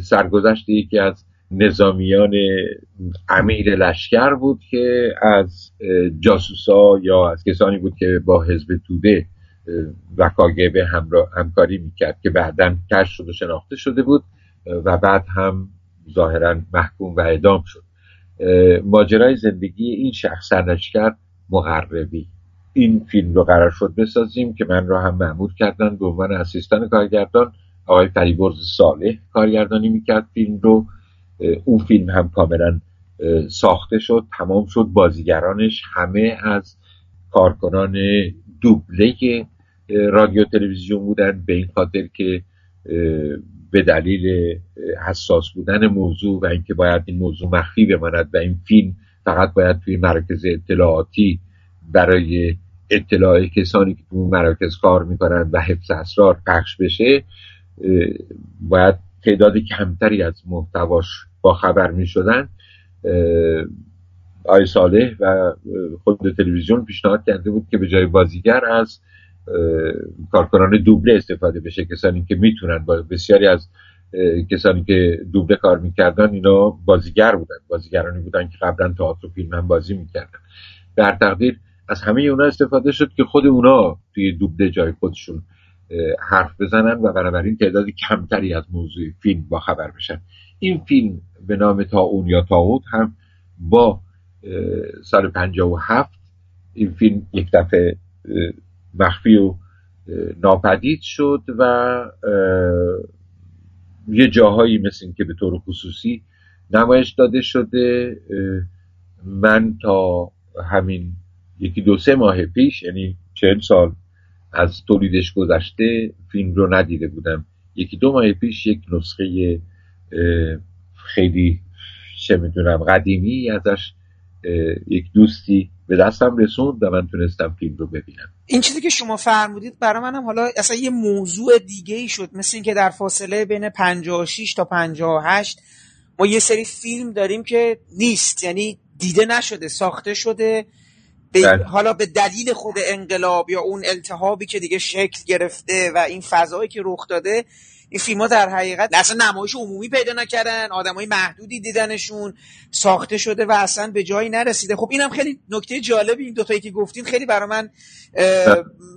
سرگذشت یکی از نظامیان امیر لشکر بود که از جاسوسا یا از کسانی بود که با حزب توده و کاگبه همکاری می‌کرد که بعدا کش شد و شناخته شده بود و بعد هم ظاهرا محکوم و اعدام شد. ماجرای زندگی این شخص سرنشکر مغربی این فیلم رو قرار شد بسازیم که من رو هم معمول کردن به عنوان اسیستان کارگردان آقای فریبرز صالح کارگردانی می‌کرد. فیلم رو اون فیلم هم کاملا ساخته شد تمام شد بازیگرانش همه از کارکنان دوبله رادیو تلویزیون بودن به این خاطر که به دلیل حساس بودن موضوع و اینکه باید این موضوع مخفی بماند و این فیلم فقط باید توی مراکز اطلاعاتی برای اطلاع کسانی که تو مراکز کار می‌کنن و حفظ اسرار پخش بشه باید تعداد کمتری از محتواش با خبر می‌شدن. آی صالح و خود تلویزیون پیشنهاد کرده بود که به جای بازیگر از کارکنان دوبله استفاده بشه. کسانی که می‌تونن با بسیاری از کسانی که دوبله کار می‌کردن اینا بازیگر بودن. بازیگرانی بودن که قبلا تئاتر و فیلم هم بازی می‌کردن. در تقدیر از همه اونا استفاده شد که خود اونا توی دوبله جای خودشون حرف بزنن و بنابراین تعداد کمتری از موضوع فیلم با خبر بشن. این فیلم به نام تاون یا تاوت هم با سال 57 این فیلم یک دفعه مخفی و ناپدید شد و یه جاهایی مثل این که به طور خصوصی نمایش داده شده. من تا همین یکی دو سه ماه پیش یعنی چهل سال از تولیدش گذشته فیلم رو ندیده بودم. یکی دو ماه پیش یک نسخه خیلی چه می‌دونم قدیمی ازش یک دوستی به دستم رسوند و من تونستم فیلم رو ببینم. این چیزی که شما فرمودید برای منم حالا اصلا یه موضوع دیگه ای شد مثل اینکه در فاصله بین 56 تا 58 ما یه سری فیلم داریم که نیست یعنی دیده نشده ساخته شده. به بله. حالا به دلیل خود انقلاب یا اون التهابی که دیگه شکل گرفته و این فضایی که رخ داده این فیلم ها در حقیقت اصلا نمایش عمومی پیدا نکردن های محدودی دیدنشون ساخته شده و اصلا به جایی نرسیده. خب اینم خیلی نکته جالبی این دوتایی که گفتین خیلی برای من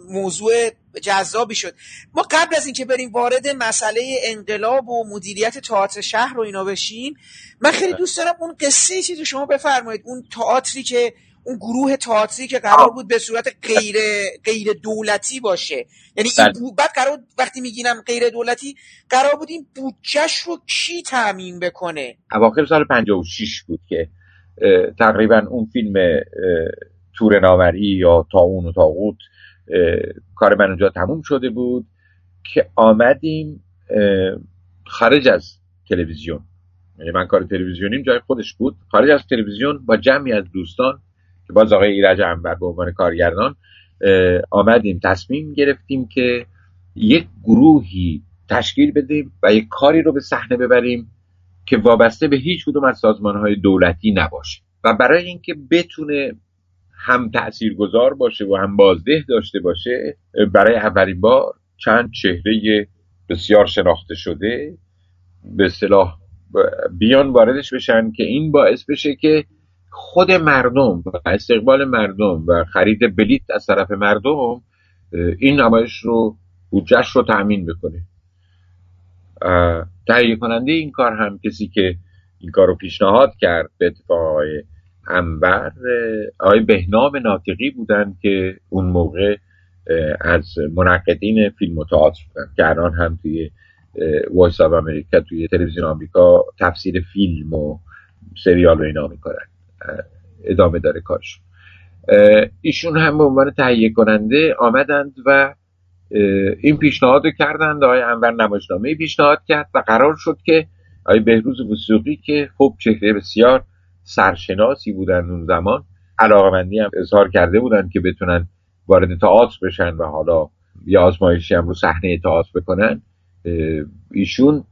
موضوع جذابی شد. ما قبل از اینکه بریم وارد مسئله انقلاب و مدیریت تئاتر شهر رو اینا بشیم من خیلی دوست دارم اون قصه چیزی شما بفرمایید اون تئاتری که اون گروه تئاتری که قرار بود به صورت غیر غیر دولتی باشه. یعنی این بله. بعد قرار وقتی میگینم غیر دولتی قرار بود این بودجهش رو کی تامین بکنه؟ اواخر سال 56 بود که تقریبا اون فیلم تور نامری یا تاون و تاغوت کار من اونجا تموم شده بود که آمدیم خارج از تلویزیون. یعنی من کار تلویزیونیم جای خودش بود. خارج از تلویزیون با جمعی از دوستان که باز آقای ایرج انور به عنوان کارگردان آمدیم تصمیم گرفتیم که یک گروهی تشکیل بدیم و یک کاری رو به صحنه ببریم که وابسته به هیچ کدوم از سازمان های دولتی نباشه. و برای اینکه بتونه هم تاثیرگذار باشه و هم بازده داشته باشه برای اولین بار چند چهره بسیار شناخته شده. به اصطلاح بیان واردش بشن که این باعث بشه که خود مردم و استقبال مردم و خرید بلیت از طرف مردم این نمایش رو بودجهش رو تأمین بکنه. تهیه کننده این کار هم کسی که این کار رو پیشنهاد کرد به اتفاق آقای انور آقای بهنام ناطقی بودن که اون موقع از منقدین فیلم و تئاتر بودن که الان هم توی Voice of America توی تلویزیون آمریکا تفسیر فیلم و سریال رو اینا می‌کنن. ادامه داره کارشون ایشون هم به عنوان تهیه کننده آمدند و این پیشنهاد رو کردند. آقای انور نمایشنامه پیشنهاد کرد و قرار شد که آقای بهروز وثوقی که خب چهره بسیار سرشناسی بودن اون زمان علاقمندی هم اظهار کرده بودن که بتونن وارد تئاتر بشن و حالا یه آزمایشی هم رو صحنه تئاتر بکنن ایشون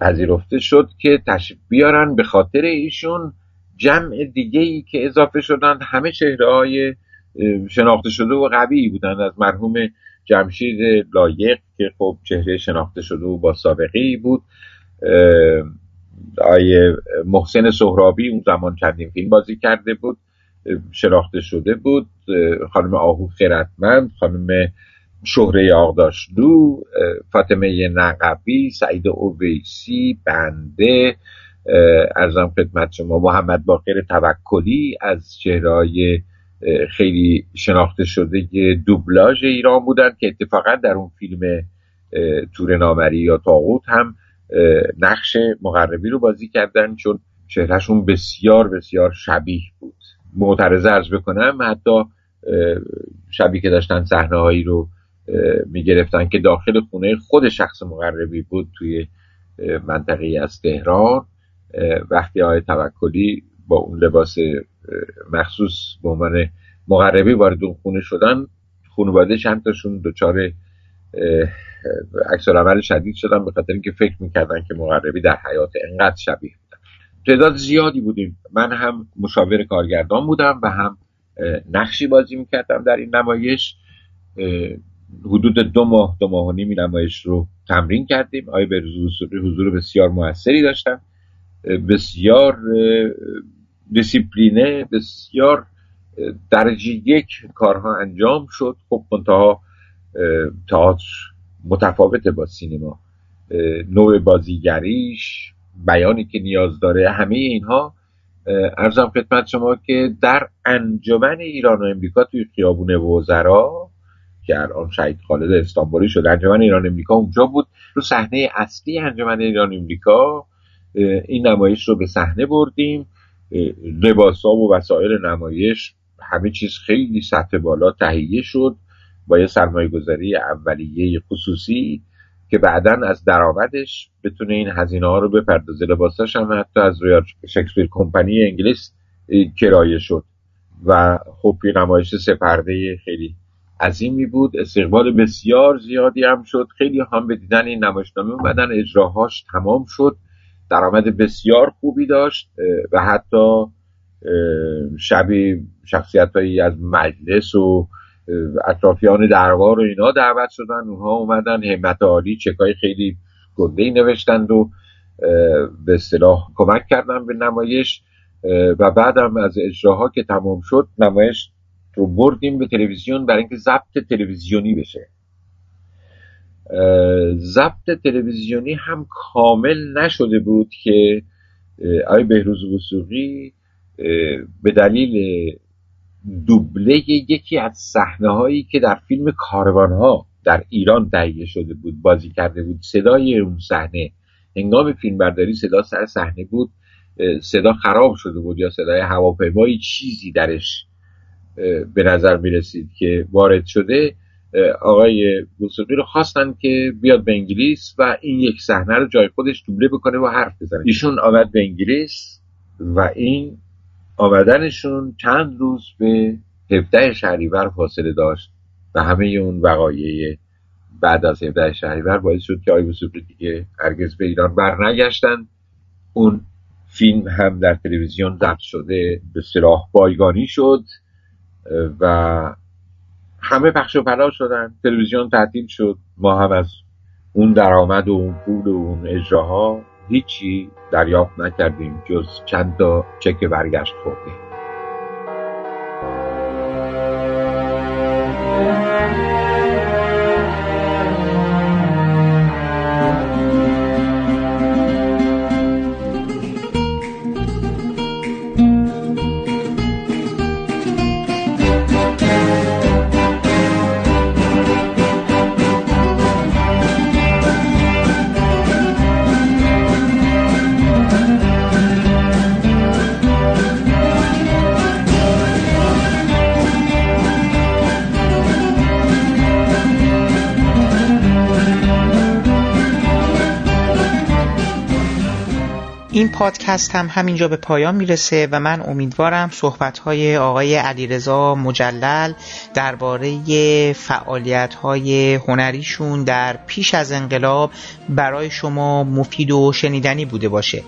پذیرفته شد که تشریف بیارن. به خاطر ایشون جمع دیگه ای که اضافه شدن همه چهره های شناخته شده و قوی بودن از مرحوم جمشید لایق که خب چهره شناخته شده و با سابقه بود. آیه محسن سهرابی اون زمان چندین فیلم بازی کرده بود شناخته شده بود. خانم آهو خیرتمند خانم شهره آقداشلو فاطمه نقبی سعید اویسی بنده ارزم خدمت شما. محمد باقر توکلی از چهرهای خیلی شناخته شده دوبلاژ ایران بودن که اتفاقا در اون فیلم تور نامری یا تاغوت هم نقش مقربی رو بازی کردن چون چهرهشون بسیار بسیار شبیه بود. معترضه ارز بکنم حتی شبیه که داشتن صحنه هایی رو می‌گرفتن که داخل خونه خود شخص مقربی بود توی منطقه از تهران. وقتی آقای توکلی با اون لباس مخصوص به عنوان مقربی وارد اون خونه شدن خانواده چند تاشون دچار عکس عمل شدید شدن به خاطر اینکه فکر می‌کردن که مقربی در حیات انقدر شبیه بودن. تعداد زیادی بودیم. من هم مشاور کارگردان بودم و هم نقشی بازی می‌کردم در این نمایش. حدود دو ماه دو ماه و نیم نمایش رو تمرین کردیم. آیا به حضور بسیار موثری داشتن. بسیار دیسیپلینه بسیار درجه یک کارها انجام شد. خب منتها تئاتر متفاوته با سینما. نوع بازیگریش بیانی که نیاز داره همه اینها. ارزم خدمت شما که در انجمن ایران و امریکا توی خیابون وزرا که الان شهید خالد استانبولی شد انجمن ایران امریکا اونجا بود. رو صحنه اصلی انجمن ایران امریکا این نمایش رو به صحنه بردیم. لباس و وسایل نمایش همه چیز خیلی سطح بالا تهیه شد با یه سرمایه گذاری اولیه خصوصی که بعدا از درآمدش بتونه این هزینه ها رو بپردازه. لباساش هم حتی از روی شکسپیر کمپانی انگلیس کرایه شد. و خب یه نمایش سپرده خیلی عظیمی بود. استقبال بسیار زیادی هم شد. خیلی هم به دیدن این نمایشنامه اومدن. اجراهاش تمام شد. درآمد بسیار خوبی داشت و حتی شبی شخصیت هایی از مجلس و اطرافیان دربار و اینا دعوت شدن اونها اومدن همت عالی چکای خیلی گنده نوشتند و به اصطلاح کمک کردن به نمایش و بعدم از اجراها که تمام شد نمایش رو بردیم به تلویزیون برای اینکه ضبط تلویزیونی بشه. ضبط تلویزیونی هم کامل نشده بود که آقای بهروز وسوقی به دلیل دوبله یکی از صحنه هایی که در فیلم کاروان ها در ایران تهیه شده بود بازی کرده بود صدای اون صحنه هنگام فیلم برداری صدا سر صحنه بود صدا خراب شده بود یا صدای هواپیمایی چیزی درش به نظر می رسید که وارد شده. آقای موسیقی رو خواستن که بیاد به انگلیس و این یک صحنه رو جای خودش دوبله بکنه و حرف بزنه. ایشون آمد به انگلیس و این آمدنشون چند روز به 17 شهریور فاصله داشت و همه اون وقایع بعد از 17 شهریور باعث شد که آقای موسیقی دیگه هرگز به ایران برنگشتن. اون فیلم هم در تلویزیون ضبط شده به صلاح بایگانی شد و همه پخش و پلا شدن. تلویزیون تعطیل شد. ما هم از اون درآمد و اون پول و اون اجراها هیچی دریافت نکردیم جز چند تا چک برگشت خوردیم. این پادکست هم همینجا به پایان می‌رسه و من امیدوارم صحبت‌های آقای علیرضا مجلل درباره فعالیت‌های هنریشون در پیش از انقلاب برای شما مفید و شنیدنی بوده باشه.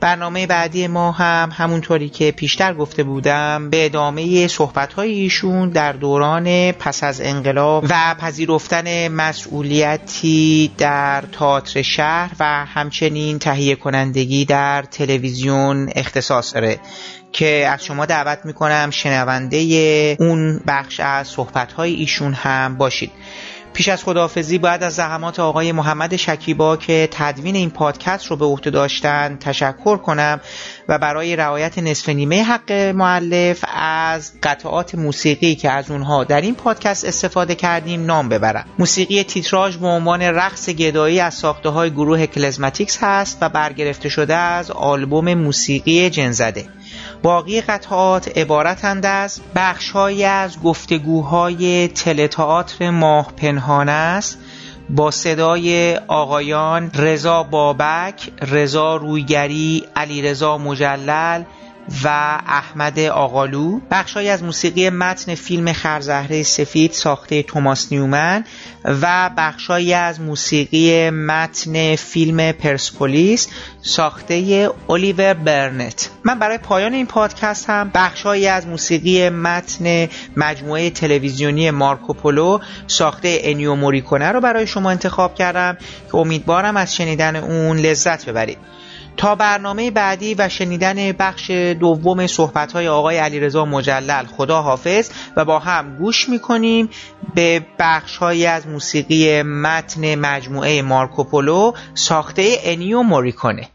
برنامه بعدی ما هم همونطوری که پیشتر گفته بودم به ادامه صحبت ایشون در دوران پس از انقلاب و پذیرفتن مسئولیتی در تئاتر شهر و همچنین تهیه کنندگی در تلویزیون اختصاص داره که از شما دعوت می‌کنم شنونده اون بخش از صحبت ایشون هم باشید. پیش از خداحافظی باید از زحمات آقای محمد شکیبا که تدوین این پادکست رو به عهده داشتن تشکر کنم و برای رعایت نصف نیمه حق معلف از قطعات موسیقی که از اونها در این پادکست استفاده کردیم نام ببرم. موسیقی تیتراژ به عنوان رقص گدایی از ساخته های گروه کلزماتیکس هست و برگرفته شده از آلبوم موسیقی جنزده. باقی قطعات عبارتند از بخشهایی از گفتگوهای تلتئاتر ماه پنهان است با صدای آقایان رضا بابک، رضا رویگری، علیرضا مجلل و احمد آقالو. بخشهایی از موسیقی متن فیلم خرزهره سفید ساخته توماس نیومن و بخشهایی از موسیقی متن فیلم پرسپولیس ساخته الیور برنت. من برای پایان این پادکست هم بخشهایی از موسیقی متن مجموعه تلویزیونی مارکوپولو ساخته انیو موریکونه رو برای شما انتخاب کردم که امیدوارم از شنیدن اون لذت ببرید. تا برنامه بعدی و شنیدن بخش دوم صحبت های آقای علیرضا مجلل خدا حافظ. و با هم گوش می‌کنیم به بخش های از موسیقی متن مجموعه مارکوپولو ساخته انیو موریکونه.